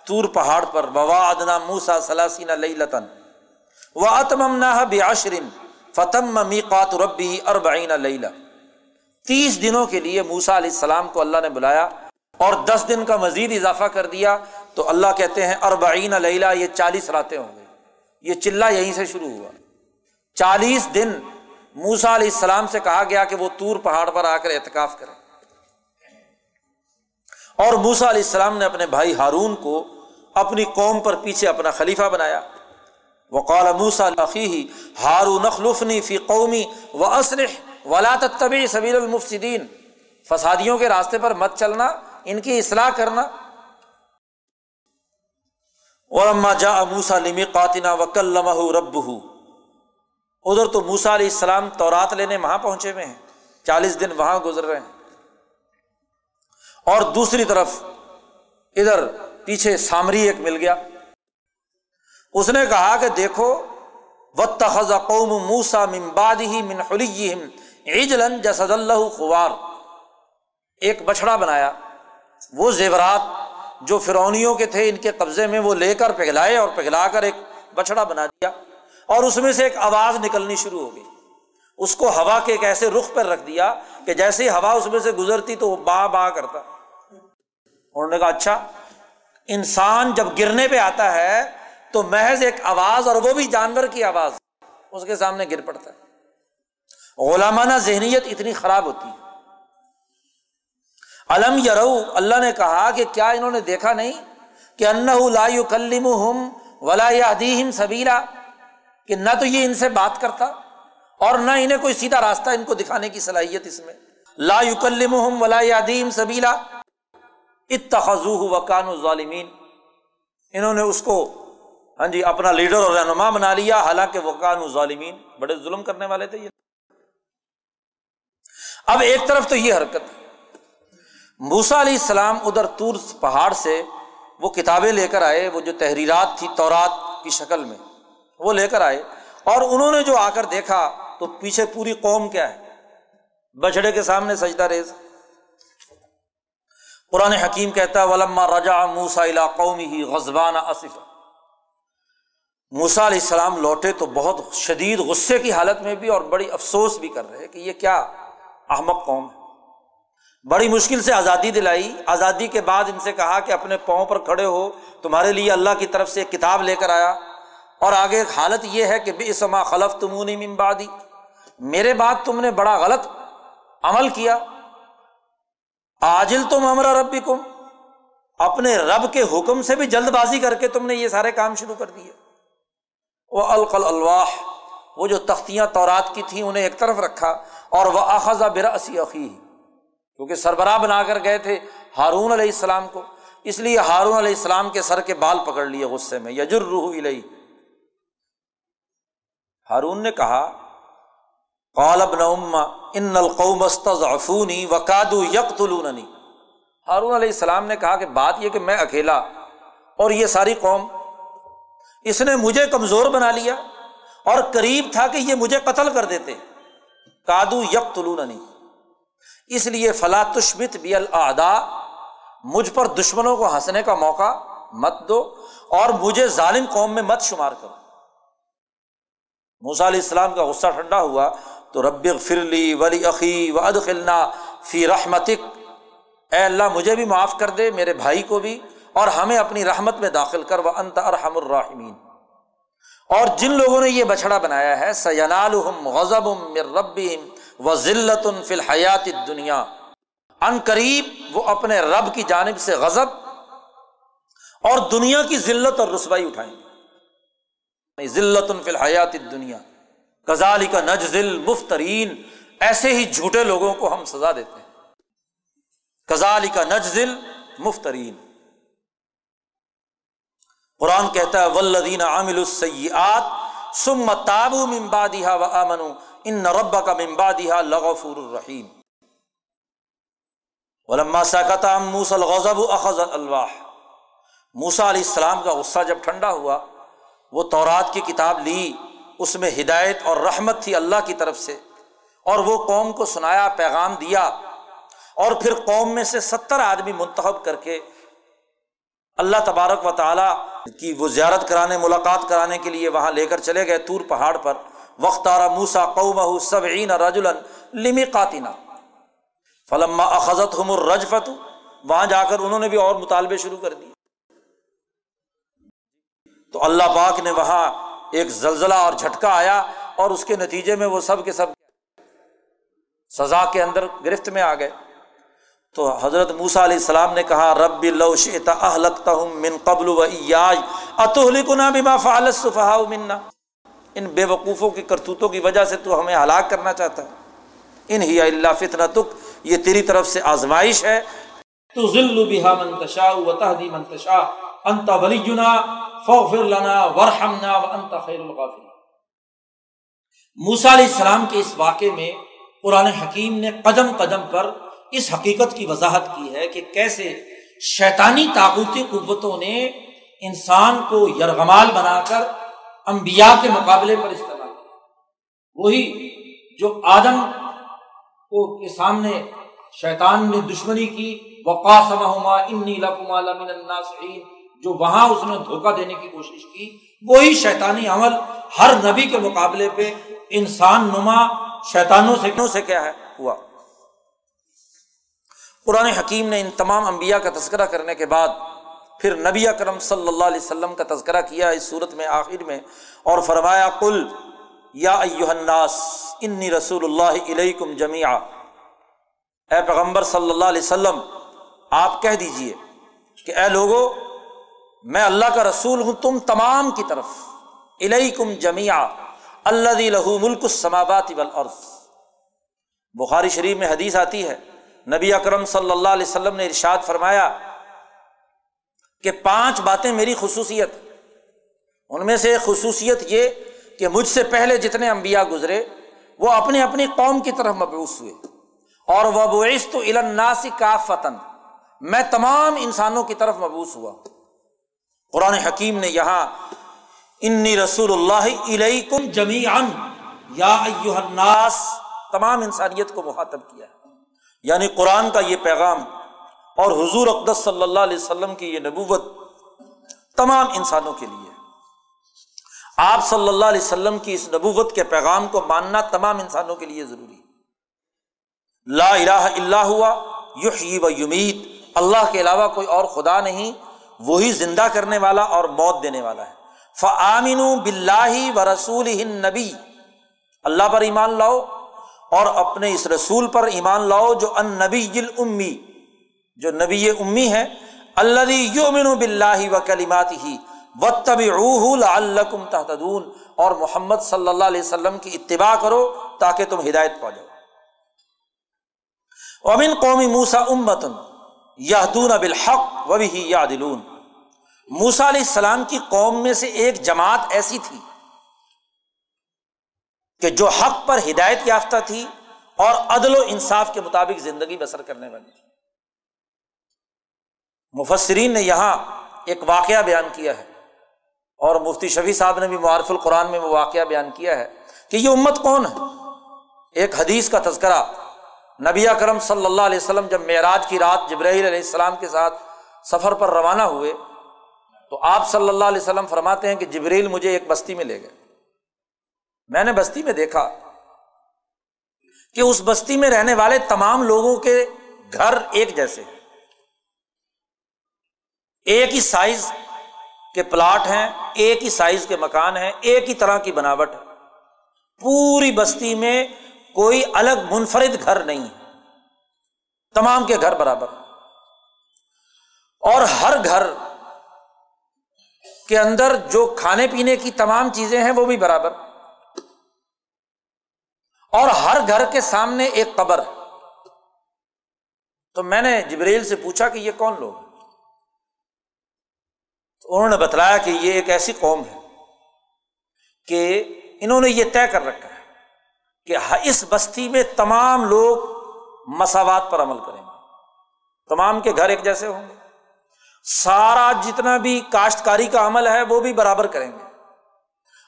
تور پہاڑ پر بوا ادنا موسا سلاسین لئی لطن و اتمم نہ بشرین فتم میقات ربی اربعین لیلا تیس دنوں کے لیے موسا علیہ السلام کو اللہ نے بلایا اور دس دن کا مزید اضافہ کر دیا۔ تو اللہ کہتے ہیں اربعین لیلا یہ چالیس راتیں ہوں گے۔ یہ چلا یہیں سے شروع ہوا۔ چالیس دن موسا علیہ السلام سے کہا گیا کہ وہ تور پہاڑ پر آ کر احتکاف کرے اور موسا علیہ السلام نے اپنے بھائی ہارون کو اپنی قوم پر پیچھے اپنا خلیفہ بنایا۔ وہ موسا عقی ہارون، اخلفنی فی قومی و اسرح ولا طبی سبیر المفصدین فسادیوں کے راستے پر مت چلنا، ان کی اصلاح کرنا۔ اور اما جا موسا لمی قاتنا وکل رب ادھر تو موسا علیہ السلام تورات لینے وہاں پہنچے ہوئے ہیں۔ چالیس دن وہاں گزر رہے ہیں۔ اور دوسری طرف ادھر پیچھے سامری ایک مل گیا۔ اس نے کہا کہ دیکھو و تخذ قوم موسا ممباد ہی من عجلن جسد اللہ خوار ایک بچڑا بنایا۔ وہ زیورات جو فرونیوں کے تھے، ان کے قبضے میں وہ لے کر پگھلائے اور پگھلا کر ایک بچڑا بنا دیا۔ اور اس میں سے ایک آواز نکلنی شروع ہو گئی۔ اس کو ہوا کے ایک ایسے رخ پر رکھ دیا کہ جیسے ہی ہوا اس میں سے گزرتی تو وہ با با کرتا۔ انہوں نے کہا اچھا انسان جب گرنے پہ آتا ہے تو محض ایک آواز اور وہ بھی جانور کی آواز اس کے سامنے گر پڑتا ہے۔ غلامانہ ذہنیت اتنی خراب ہوتی ہے۔ علم یرو، اللہ نے کہا کہ کیا انہوں نے دیکھا نہیں کہ ان لا کلم ہم ولا ادیم سبیرا کہ نہ تو یہ ان سے بات کرتا اور نہ انہیں کوئی سیدھا راستہ ان کو دکھانے کی صلاحیت اس میں۔ لا کلم ہم ولا ادیم سبیلا اتخذو وکان ظالمین۔ انہوں نے اس کو ہاں جی اپنا لیڈر اور رہنما بنا لیا۔ حالانکہ وکان ظالمین، بڑے ظلم کرنے والے تھے یہ۔ اب ایک طرف تو یہ حرکت۔ موسا علیہ السلام ادھر تور پہاڑ سے وہ کتابیں لے کر آئے، وہ جو تحریرات تھی تورات کی شکل میں، وہ لے کر آئے۔ اور انہوں نے جو آ کر دیکھا تو پیچھے پوری قوم کیا ہے؟ بچڑے کے سامنے سجدہ ریز۔ قرآن حکیم کہتا ہے، ولما رجا موسا قومی ہی غزبان اصف موسا علیہ السلام لوٹے تو بہت شدید غصے کی حالت میں بھی اور بڑی افسوس بھی کر رہے کہ یہ کیا احمد قوم ہے۔ بڑی مشکل سے آزادی دلائی۔ آزادی کے بعد ان سے کہا کہ اپنے پاؤں پر کھڑے ہو، تمہارے لیے اللہ کی طرف سے ایک کتاب لے کر آیا۔ اور آگے ایک حالت یہ ہے کہ بے سما خلف تمونی ممبادی میرے بعد تم نے بڑا غلط عمل کیا۔ آجل تم امرا ربی کم اپنے رب کے حکم سے بھی جلد بازی کر کے تم نے یہ سارے کام شروع کر دیے۔ وہ القل الواح وہ جو تختیاں تورات کی تھیں انہیں ایک طرف رکھا، اور وہ اخذا برا عقی کیونکہ سربراہ بنا کر گئے تھے ہارون علیہ السلام کو۔ اس لیے ہارون علیہ السلام کے سر کے بال پکڑ لیے غصے میں۔ یجر روح الہی ہارون نے کہا قالب نما ان القوم استضعفونی وقادو یقتلوننی ہارون علیہ السلام نے کہا کہ بات یہ کہ میں اکیلا اور یہ ساری قوم، اس نے مجھے کمزور بنا لیا اور قریب تھا کہ یہ مجھے قتل کر دیتے۔ کادو یکلوننی اس لیے فلا تشبت بی الدا مجھ پر دشمنوں کو ہنسنے کا موقع مت دو اور مجھے ظالم قوم میں مت شمار کرو۔ موسا علیہ السلام کا غصہ ٹھنڈا ہوا۔ تو رب فرلی ولی عقی و ادخلنا فی رحمتک۔ اے اللہ، مجھے بھی معاف کر دے، میرے بھائی کو بھی، اور ہمیں اپنی رحمت میں داخل کر وہ انت ارحم الرحمین اور جن لوگوں نے یہ بچڑا بنایا ہے سینال غزب رب و ذلت فی الحیات دنیا ان قریب وہ اپنے رب کی جانب سے غزب اور دنیا کی ذلت اور رسوائی اٹھائیں گے۔ یعنی ذلت فی الحیات دنیا کزالی کا نج ذل مفترین۔ ایسے ہی جھوٹے لوگوں کو ہم سزا دیتے ہیں۔ کزالی کا نج ذل مفترین۔ قرآن کہتا ہے ولدین عامل السیات سم تابو ممبادہ و امن ان ربا کا ممبادہ لغفور الرحیم ولما سکت موس الغضب اخذ الواح موسا علیہ السلام کا غصہ جب ٹھنڈا ہوا، وہ تورات کی کتاب لی۔ اس میں ہدایت اور رحمت تھی اللہ کی طرف سے اور وہ قوم کو سنایا، پیغام دیا اور پھر قوم میں سے ستر آدمی منتخب کر کے اللہ تبارک و تعالیٰ کی وہ زیارت کرانے، ملاقات کرانے کے لیے وہاں لے کر چلے گئے تور پہاڑ پر۔ وقت آرا موسا قوم سبعین رجولن لمی قاتینہ فلما اخذت ہم الرجفت وہاں جا کر انہوں نے بھی اور مطالبے شروع کر دیے۔ تو اللہ پاک نے وہاں ایک زلزلہ اور جھٹکا آیا اور اس کے نتیجے میں وہ سب کے سب سزا کے اندر گرفت میں آ گئے۔ تو حضرت موسا علیہ السلام نے کہا رب ہوں من قبل و ایاج اتحلکنا بما فعل السفہاء منا۔ ان بے وقوفوں کی کرتوتوں کی وجہ سے تو ہمیں ہلاک کرنا چاہتا ہے۔ ان ہی اللہ فتنا تک یہ تیری طرف سے آزمائش ہے۔ تو ذل بہا منتشا و تحدی منتشا انت ولینا فاغفر لنا ورحمنا وانت خیر الغافرین موسیٰ علیہ السلام کے اس واقعے میں قرآن حکیم نے قدم قدم پر اس حقیقت کی وضاحت کی ہے کہ کیسے شیطانی طاقتی قوتوں نے انسان کو یرغمال بنا کر انبیاء کے مقابلے پر استعمال کیا۔ وہی جو آدم کو کے سامنے شیطان نے دشمنی کی وقاسما انی لکما لمن الناصحین جو وہاں اس نے دھوکہ دینے کی کوشش کی، وہی شیطانی عمل ہر نبی کے مقابلے پہ انسان نما شیطانوں سے کیوں سے کیا ہے؟ ہوا۔ قرآن حکیم نے ان تمام انبیاء کا تذکرہ کرنے کے بعد پھر نبی اکرم صلی اللہ علیہ وسلم کا تذکرہ کیا اس صورت میں آخر میں اور فرمایا کل یا الناس، انی رسول اللہ علیکم جمیا اے پیغمبر صلی اللہ علیہ وسلم، آپ کہہ دیجیے کہ اے لوگو میں اللہ کا رسول ہوں تم تمام کی طرف. علیکم جمیا اللہ لہو ملک السماوات والارض. بخاری شریف میں حدیث آتی ہے، نبی اکرم صلی اللہ علیہ وسلم نے ارشاد فرمایا کہ پانچ باتیں میری خصوصیت. ان میں سے خصوصیت یہ کہ مجھ سے پہلے جتنے انبیاء گزرے، وہ اپنی اپنی قوم کی طرف مبوس ہوئے. اور وہ تو الناسی کا فتن میں تمام انسانوں کی طرف مبوس ہوا. قرآن حکیم نے یہاں، انی رسول اللہ علیکم جمی یا الناس تمام انسانیت کو مخاطب کیا یعنی قرآن کا یہ پیغام اور حضور اقدس صلی اللہ علیہ وسلم کی یہ نبوت تمام انسانوں کے لیے آپ صلی اللہ علیہ وسلم کی اس نبوت کے پیغام کو ماننا تمام انسانوں کے لیے ضروری لا الہ اللہ ہوا، یحیی و یمید اللہ کے علاوہ کوئی اور خدا نہیں وہی زندہ کرنے والا اور موت دینے والا ہے۔ فعامن بلّہ و رسول نبی اللہ پر ایمان لاؤ اور اپنے اس رسول پر ایمان لاؤ جو ان نبی امی جو نبی امی ہے اللہ یومن بلّہ و کلیمات ہی و تب الکم تحتدون اور محمد صلی اللہ علیہ وسلم کی اتباع کرو تاکہ تم ہدایت پا جاؤ۔ امن قومی موسا امتن یادون بالحق و بھی یادلون موسا علیہ السلام کی قوم میں سے ایک جماعت ایسی تھی کہ جو حق پر ہدایت یافتہ تھی اور عدل و انصاف کے مطابق زندگی بسر کرنے والی تھی۔ مفسرین نے یہاں ایک واقعہ بیان کیا ہے اور مفتی شفیع صاحب نے بھی معارف القرآن میں وہ واقعہ بیان کیا ہے کہ یہ امت کون ہے؟ ایک حدیث کا تذکرہ نبی کرم صلی اللہ علیہ وسلم جب معراج کی رات جبرائیل علیہ السلام کے ساتھ سفر پر روانہ ہوئے، تو آپ صلی اللہ علیہ وسلم فرماتے ہیں کہ جبریل مجھے ایک بستی میں لے گئے۔ میں نے بستی میں دیکھا کہ اس بستی میں رہنے والے تمام لوگوں کے گھر ایک جیسے ہیں۔ ایک ہی سائز کے پلاٹ ہیں، ایک ہی سائز کے مکان ہیں، ایک ہی طرح کی بناوٹ ہے۔ پوری بستی میں کوئی الگ منفرد گھر نہیں ہے۔ تمام کے گھر برابر۔ اور ہر گھر کے اندر جو کھانے پینے کی تمام چیزیں ہیں وہ بھی برابر۔ اور ہر گھر کے سامنے ایک قبر۔ ہے تو میں نے جبریل سے پوچھا کہ یہ کون لوگ تو انہوں نے بتلایا کہ یہ ایک ایسی قوم ہے کہ انہوں نے یہ طے کر رکھا ہے۔ کہ اس بستی میں تمام لوگ مساوات پر عمل کریں گے۔ تمام کے گھر ایک جیسے ہوں گے۔ سارا جتنا بھی کاشتکاری کا عمل ہے وہ بھی برابر کریں گے۔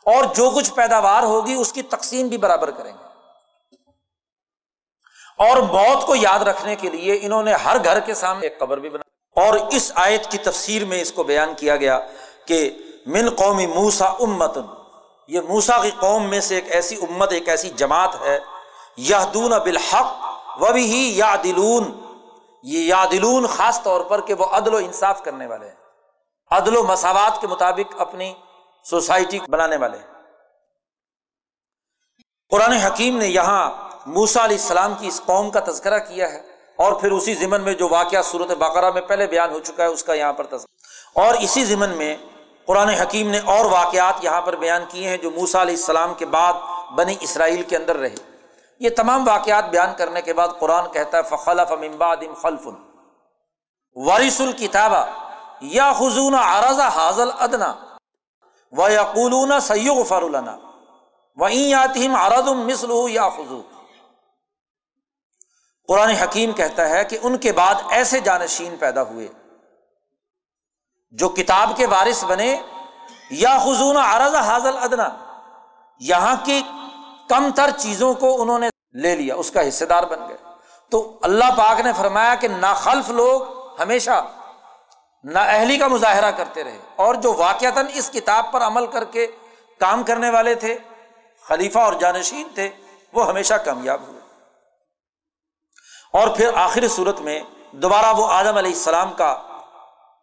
اور جو کچھ پیداوار ہوگی اس کی تقسیم بھی برابر کریں گے۔ اور موت کو یاد رکھنے کے لیے انہوں نے ہر گھر کے سامنے ایک قبر بھی بنا اور اس آیت کی تفسیر میں اس کو بیان کیا گیا کہ من قومی موسا امت یہ موسا کی قوم میں سے ایک ایسی امت، ایک ایسی جماعت ہے یادون بالحق و بھی یا دلون یہ یادلون خاص طور پر کہ وہ عدل و انصاف کرنے والے ہیں۔ عدل و مساوات کے مطابق اپنی سوسائٹی بنانے والے ہیں۔ قرآن حکیم نے یہاں موسا علیہ السلام کی اس قوم کا تذکرہ کیا ہے اور پھر اسی ضمن میں جو واقعہ صورت بقرہ میں پہلے بیان ہو چکا ہے، اس کا یہاں پر تذکرہ۔ اور اسی ضمن میں قرآن حکیم نے اور واقعات یہاں پر بیان کیے ہیں جو موسا علیہ السلام کے بعد بنی اسرائیل کے اندر رہے۔ یہ تمام واقعات بیان کرنے کے بعد قرآن کہتا ہے، فخلف امباد خلف۔ وارث الکتابہ یا خزون ارضا حاضل ادنا و یقولون سید فرالنا وہیں آتی ارد مسل یا خزو قرآن حکیم کہتا ہے کہ ان کے بعد ایسے جانشین پیدا ہوئے جو کتاب کے وارث بنے، یا خزون عرض حاضل ادنا، یہاں کی کم تر چیزوں کو انہوں نے لے لیا، اس کا حصے دار بن گئے۔ تو اللہ پاک نے فرمایا کہ ناخلف لوگ ہمیشہ نا اہلی کا مظاہرہ کرتے رہے۔ اور جو واقعتاً اس کتاب پر عمل کر کے کام کرنے والے تھے، خلیفہ اور جانشین تھے، وہ ہمیشہ کامیاب ہوئے۔ اور پھر آخر صورت میں دوبارہ وہ آدم علیہ السلام کا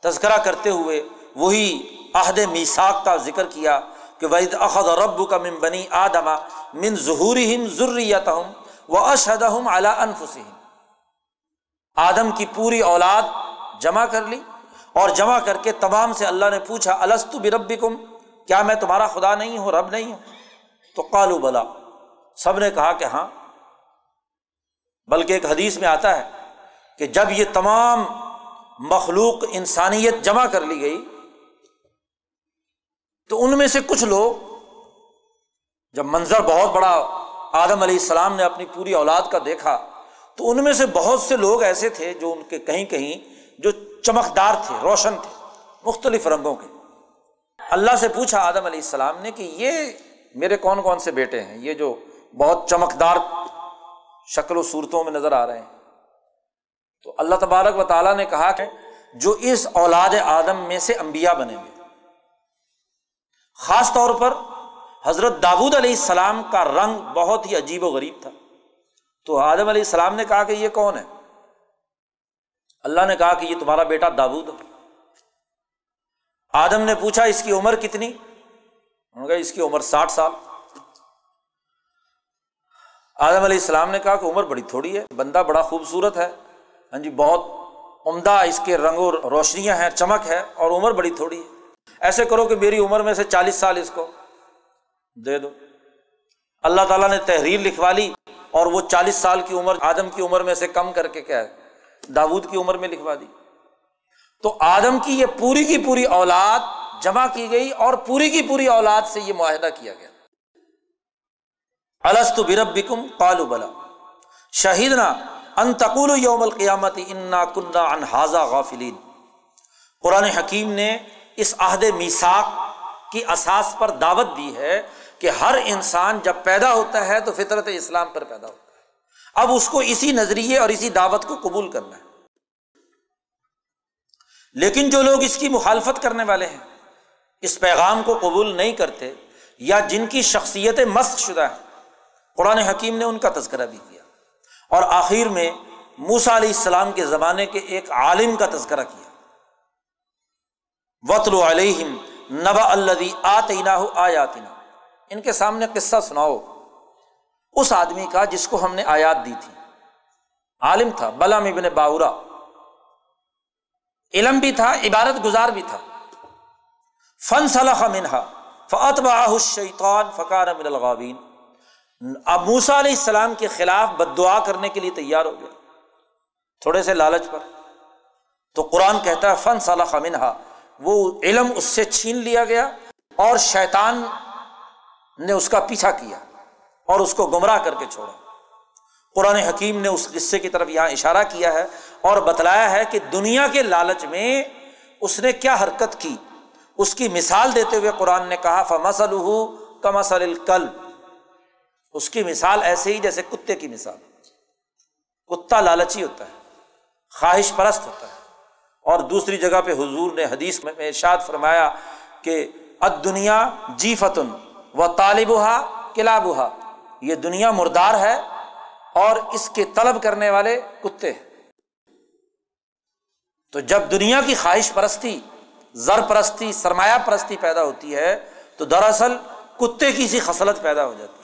تذکرہ کرتے ہوئے وہی عہد میساک کا ذکر کیا کہ وحید اخد رب کا من بنی آدما من ظہور ضروریت و اشد اعلیٰ انفسم آدم کی پوری اولاد جمع کر لی اور جمع کر کے تمام سے اللہ نے پوچھا السط برب کم کیا میں تمہارا خدا نہیں ہوں، رب نہیں ہوں؟ تو کالو بلا۔ سب نے کہا کہ ہاں۔ بلکہ ایک حدیث میں آتا ہے کہ جب یہ تمام مخلوق انسانیت جمع کر لی گئی۔ تو ان میں سے کچھ لوگ، جب منظر بہت بڑا آدم علیہ السلام نے اپنی پوری اولاد کا دیکھا، تو ان میں سے بہت سے لوگ ایسے تھے جو ان کے کہیں کہیں جو چمکدار تھے، روشن تھے، مختلف رنگوں کے۔ اللہ سے پوچھا آدم علیہ السلام نے کہ یہ میرے کون کون سے بیٹے ہیں؟ یہ جو بہت چمکدار شکل و صورتوں میں نظر آ رہے ہیں۔ تو اللہ تبارک و تعالیٰ نے کہا کہ جو اس اولاد آدم میں سے امبیا بنے ہوئے خاص طور پر حضرت داود علیہ السلام کا رنگ بہت ہی عجیب و غریب تھا۔ تو آدم علیہ السلام نے کہا کہ یہ کون ہے؟ اللہ نے کہا کہ یہ تمہارا بیٹا داود آدم نے پوچھا، اس کی عمر کتنی؟ اس کی عمر ساٹھ سال۔ آدم علیہ السلام نے کہا کہ عمر بڑی تھوڑی ہے، بندہ بڑا خوبصورت ہے۔ ہاں جی بہت عمدہ اس کے رنگ و روشنیاں ہیں، چمک ہے اور عمر بڑی تھوڑی ہے۔ ایسے کرو کہ میری عمر میں سے چالیس سال اس کو دے دو۔ اللہ تعالیٰ نے تحریر لکھوا لی اور وہ چالیس سال کی عمر، آدم کی عمر میں سے کم کر کے کیا ہے؟ داود کی عمر میں لکھوا دی۔ تو آدم کی یہ پوری کی پوری اولاد جمع کی گئی اور پوری کی پوری اولاد سے یہ معاہدہ کیا گیا۔ السط برب بکم کالو بلا۔ شہید نا انتقول یوم القیامت انا کنہ انحاظہ غافلین۔ قرآن حکیم نے اس عہد میساک کی اساس پر دعوت دی ہے کہ ہر انسان جب پیدا ہوتا ہے تو فطرت اسلام پر پیدا ہوتا ہے۔ اب اس کو اسی نظریے اور اسی دعوت کو قبول کرنا ہے۔ لیکن جو لوگ اس کی مخالفت کرنے والے ہیں، اس پیغام کو قبول نہیں کرتے یا جن کی شخصیت مست شدہ ہے قرآن حکیم نے ان کا تذکرہ بھی کیا۔ اور آخر میں موسا علیہ السلام کے زمانے کے ایک عالم کا تذکرہ کیا۔ وطل علیہم نبا اللہ آتینا آیاتنا ان کے سامنے قصہ سناؤ۔ اس آدمی کا جس کو ہم نے آیات دی تھی۔ عالم تھا، بلام ابن باورا علم بھی تھا عبارت گزار بھی تھا۔ فن صلاح منہا فتبا شیطان فقار من الغابین اب موسا علیہ السلام کے خلاف بد دعا کرنے کے لیے تیار ہو گیا تھوڑے سے لالچ پر۔ تو قرآن کہتا ہے، فن صلاح منہا۔ وہ علم اس سے چھین لیا گیا اور شیطان نے اس کا پیچھا کیا اور اس کو گمراہ کر کے چھوڑا۔ قرآن حکیم نے اس قصے کی طرف یہاں اشارہ کیا ہے اور بتلایا ہے کہ دنیا کے لالچ میں اس نے کیا حرکت کی۔ اس کی مثال دیتے ہوئے قرآن نے کہا فمسل کمسل الکل اس کی مثال ایسے ہی جیسے کتے کی مثال کتا لالچی ہوتا ہے، خواہش پرست ہوتا ہے۔ اور دوسری جگہ پہ حضور نے حدیث میں ارشاد فرمایا کہ اد دنیا جی فتن و طالب ہا کلاب یہ دنیا مردار ہے اور اس کے طلب کرنے والے کتے ہیں۔ تو جب دنیا کی خواہش پرستی، زر پرستی، سرمایہ پرستی پیدا ہوتی ہے، تو دراصل کتے کی سی خصلت پیدا ہو جاتی ہے۔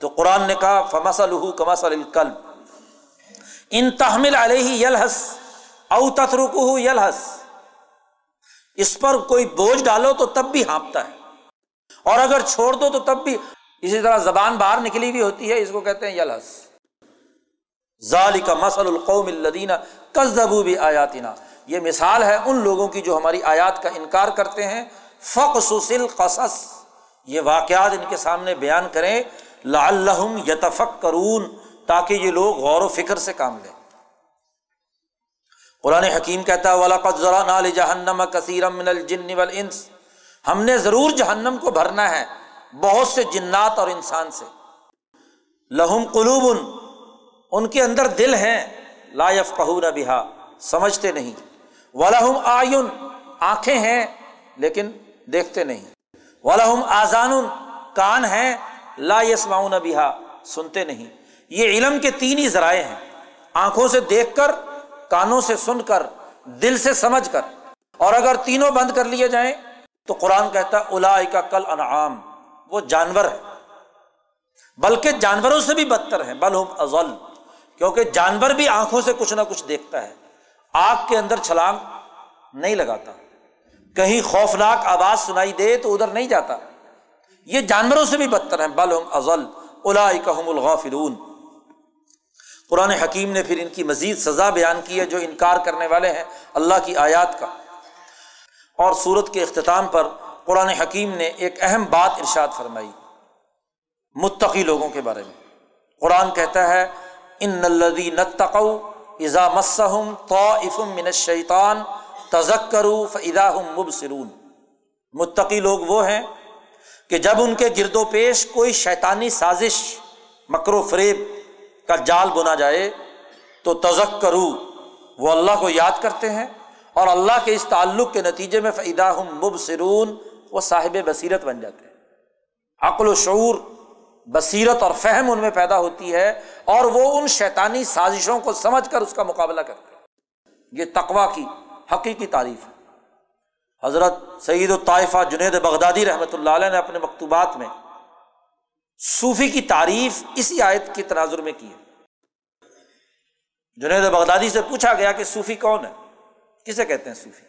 تو قرآن نے کہا فمس الح کمس الکل ان تحمل علیہ یلحس او تترک یلحس اس پر کوئی بوجھ ڈالو تو تب بھی ہانپتا ہے۔ اور اگر چھوڑ دو تو تب بھی۔ اسی طرح زبان باہر نکلی ہوئی ہوتی ہے، اس کو کہتے ہیں یلحس ظال کا مسل القوم الدینہ کزبو بھی آیاتنا یہ مثال ہے ان لوگوں کی جو ہماری آیات کا انکار کرتے ہیں۔ فقصل قصص یہ واقعات ان کے سامنے بیان کریں۔ لعلہم یتفک کرون تاکہ یہ لوگ غور و فکر سے کام لیں۔ قرآن حکیم کہتا ہے ولاقت ذرا نال جہنم کثیر من الجن والانس ہم نے ضرور جہنم کو بھرنا ہے، بہت سے جنات اور انسان سے۔ لہم قلوب، ان کے اندر دل ہیں، لا یفقہون بہا سمجھتے نہیں۔ ولہم آئین آنکھیں ہیں، لیکن دیکھتے نہیں۔ ولہم آزان کان ہیں لا یسمعون بہا، سنتے نہیں۔ یہ علم کے تین ہی ذرائع ہیں۔ آنکھوں سے دیکھ کر، کانوں سے سن کر، دل سے سمجھ کر۔ اور اگر تینوں بند کر لیے جائیں، تو قرآن کہتا ہے الا کا کل انعام وہ جانور ہے بلکہ جانوروں سے بھی بدتر ہے بلحم ازل کیونکہ جانور بھی آنکھوں سے کچھ نہ کچھ دیکھتا ہے۔ آگ کے اندر چھلانگ نہیں لگاتا۔ کہیں خوفناک آواز سنائی دے تو ادھر نہیں جاتا۔ یہ جانوروں سے بھی بدتر ہے بلحم ازل الا الغافلون۔ قرآن حکیم نے پھر ان کی مزید سزا بیان کی ہے جو انکار کرنے والے ہیں اللہ کی آیات کا۔ اور سورت کے اختتام پر قرآن حکیم نے ایک اہم بات ارشاد فرمائی۔ متقی لوگوں کے بارے میں۔ قرآن کہتا ہے، ان نلدی نتقو ازا مسم تو من شیطان تزک کرو فدا مبصرون۔ متقی لوگ وہ ہیں کہ جب ان کے گرد و پیش کوئی شیطانی سازش، مکر و فریب کا جال بنا جائے، تو تزک کرو وہ اللہ کو یاد کرتے ہیں اور اللہ کے اس تعلق کے نتیجے میں فعدہ ہم مبصرون، وہ صاحب بصیرت بن جاتے ہیں۔ عقل و شعور، بصیرت اور فہم ان میں پیدا ہوتی ہے اور وہ ان شیطانی سازشوں کو سمجھ کر اس کا مقابلہ کرتے ہیں۔ یہ تقوا کی، حقیقی تعریف ہے۔ حضرت سعید الطائفہ جنید بغدادی رحمۃ اللہ علیہ نے اپنے مکتوبات میں صوفی کی تعریف اسی آیت کی تناظر میں کی ہے۔ جنید بغدادی سے پوچھا گیا کہ صوفی کون ہے؟ کسے کہتے ہیں صوفی؟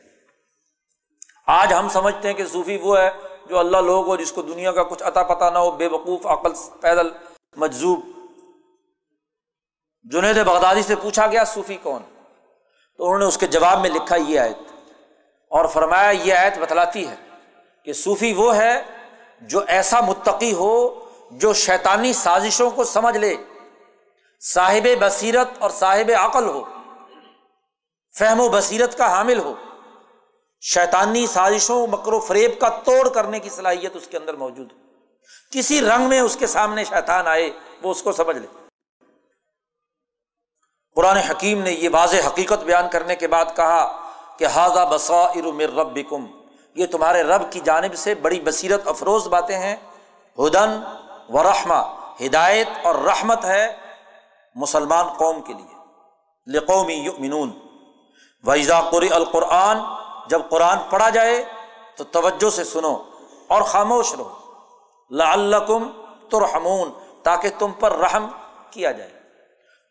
آج ہم سمجھتے ہیں کہ صوفی وہ ہے جو اللہ لوگ ہو، جس کو دنیا کا کچھ عطا پتہ نہ ہو بے وقوف عقل، پیدل مجزوب جنید بغدادی سے پوچھا گیا صوفی کون؟ تو انہوں نے اس کے جواب میں لکھا یہ آیت۔ اور فرمایا یہ آیت بتلاتی ہے کہ صوفی وہ ہے جو ایسا متقی ہو جو شیطانی سازشوں کو سمجھ لے، صاحب بصیرت اور صاحب عقل ہو، فہم و بصیرت کا حامل ہو۔ شیطانی سازشوں، مکر و فریب کا توڑ کرنے کی صلاحیت اس کے اندر موجود ہو کسی رنگ میں اس کے سامنے شیطان آئے، وہ اس کو سمجھ لے۔ قرآن حکیم نے یہ واضح حقیقت بیان کرنے کے بعد کہا کہ حاضہ بسا ارمر رب کم یہ تمہارے رب کی جانب سے بڑی بصیرت افروز باتیں ہیں، ہدن و رحمہ، ہدایت اور رحمت ہے مسلمان قوم کے لیے لقومی یؤمنون۔ ویزا قری القرآن، جب قرآن پڑھا جائے تو توجہ سے سنو اور خاموش رہو۔ لعلکم ترحمون، تاکہ تم پر رحم کیا جائے۔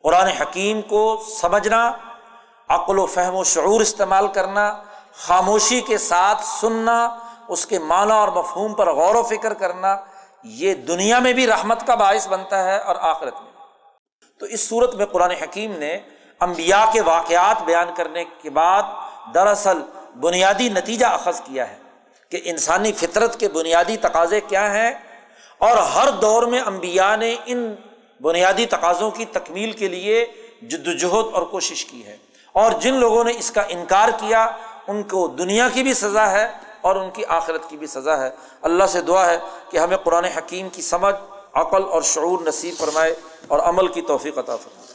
قرآن حکیم کو سمجھنا عقل و فہم و شعور استعمال کرنا، خاموشی کے ساتھ سننا، اس کے معنی اور مفہوم پر غور و فکر کرنا، یہ دنیا میں بھی رحمت کا باعث بنتا ہے اور آخرت میں تو اس صورت میں قرآن حکیم نے امبیا کے واقعات بیان کرنے کے بعد دراصل بنیادی نتیجہ اخذ کیا ہے کہ انسانی فطرت کے بنیادی تقاضے کیا ہیں اور ہر دور میں امبیا نے ان بنیادی تقاضوں کی تکمیل کے لیے جد وجہد اور کوشش کی ہے۔ اور جن لوگوں نے اس کا انکار کیا، ان کو دنیا کی بھی سزا ہے اور ان کی آخرت کی بھی سزا ہے۔ اللہ سے دعا ہے کہ ہمیں قرآن حکیم کی سمجھ، عقل اور شعور نصیب فرمائے اور عمل کی توفیق عطا فرمائے۔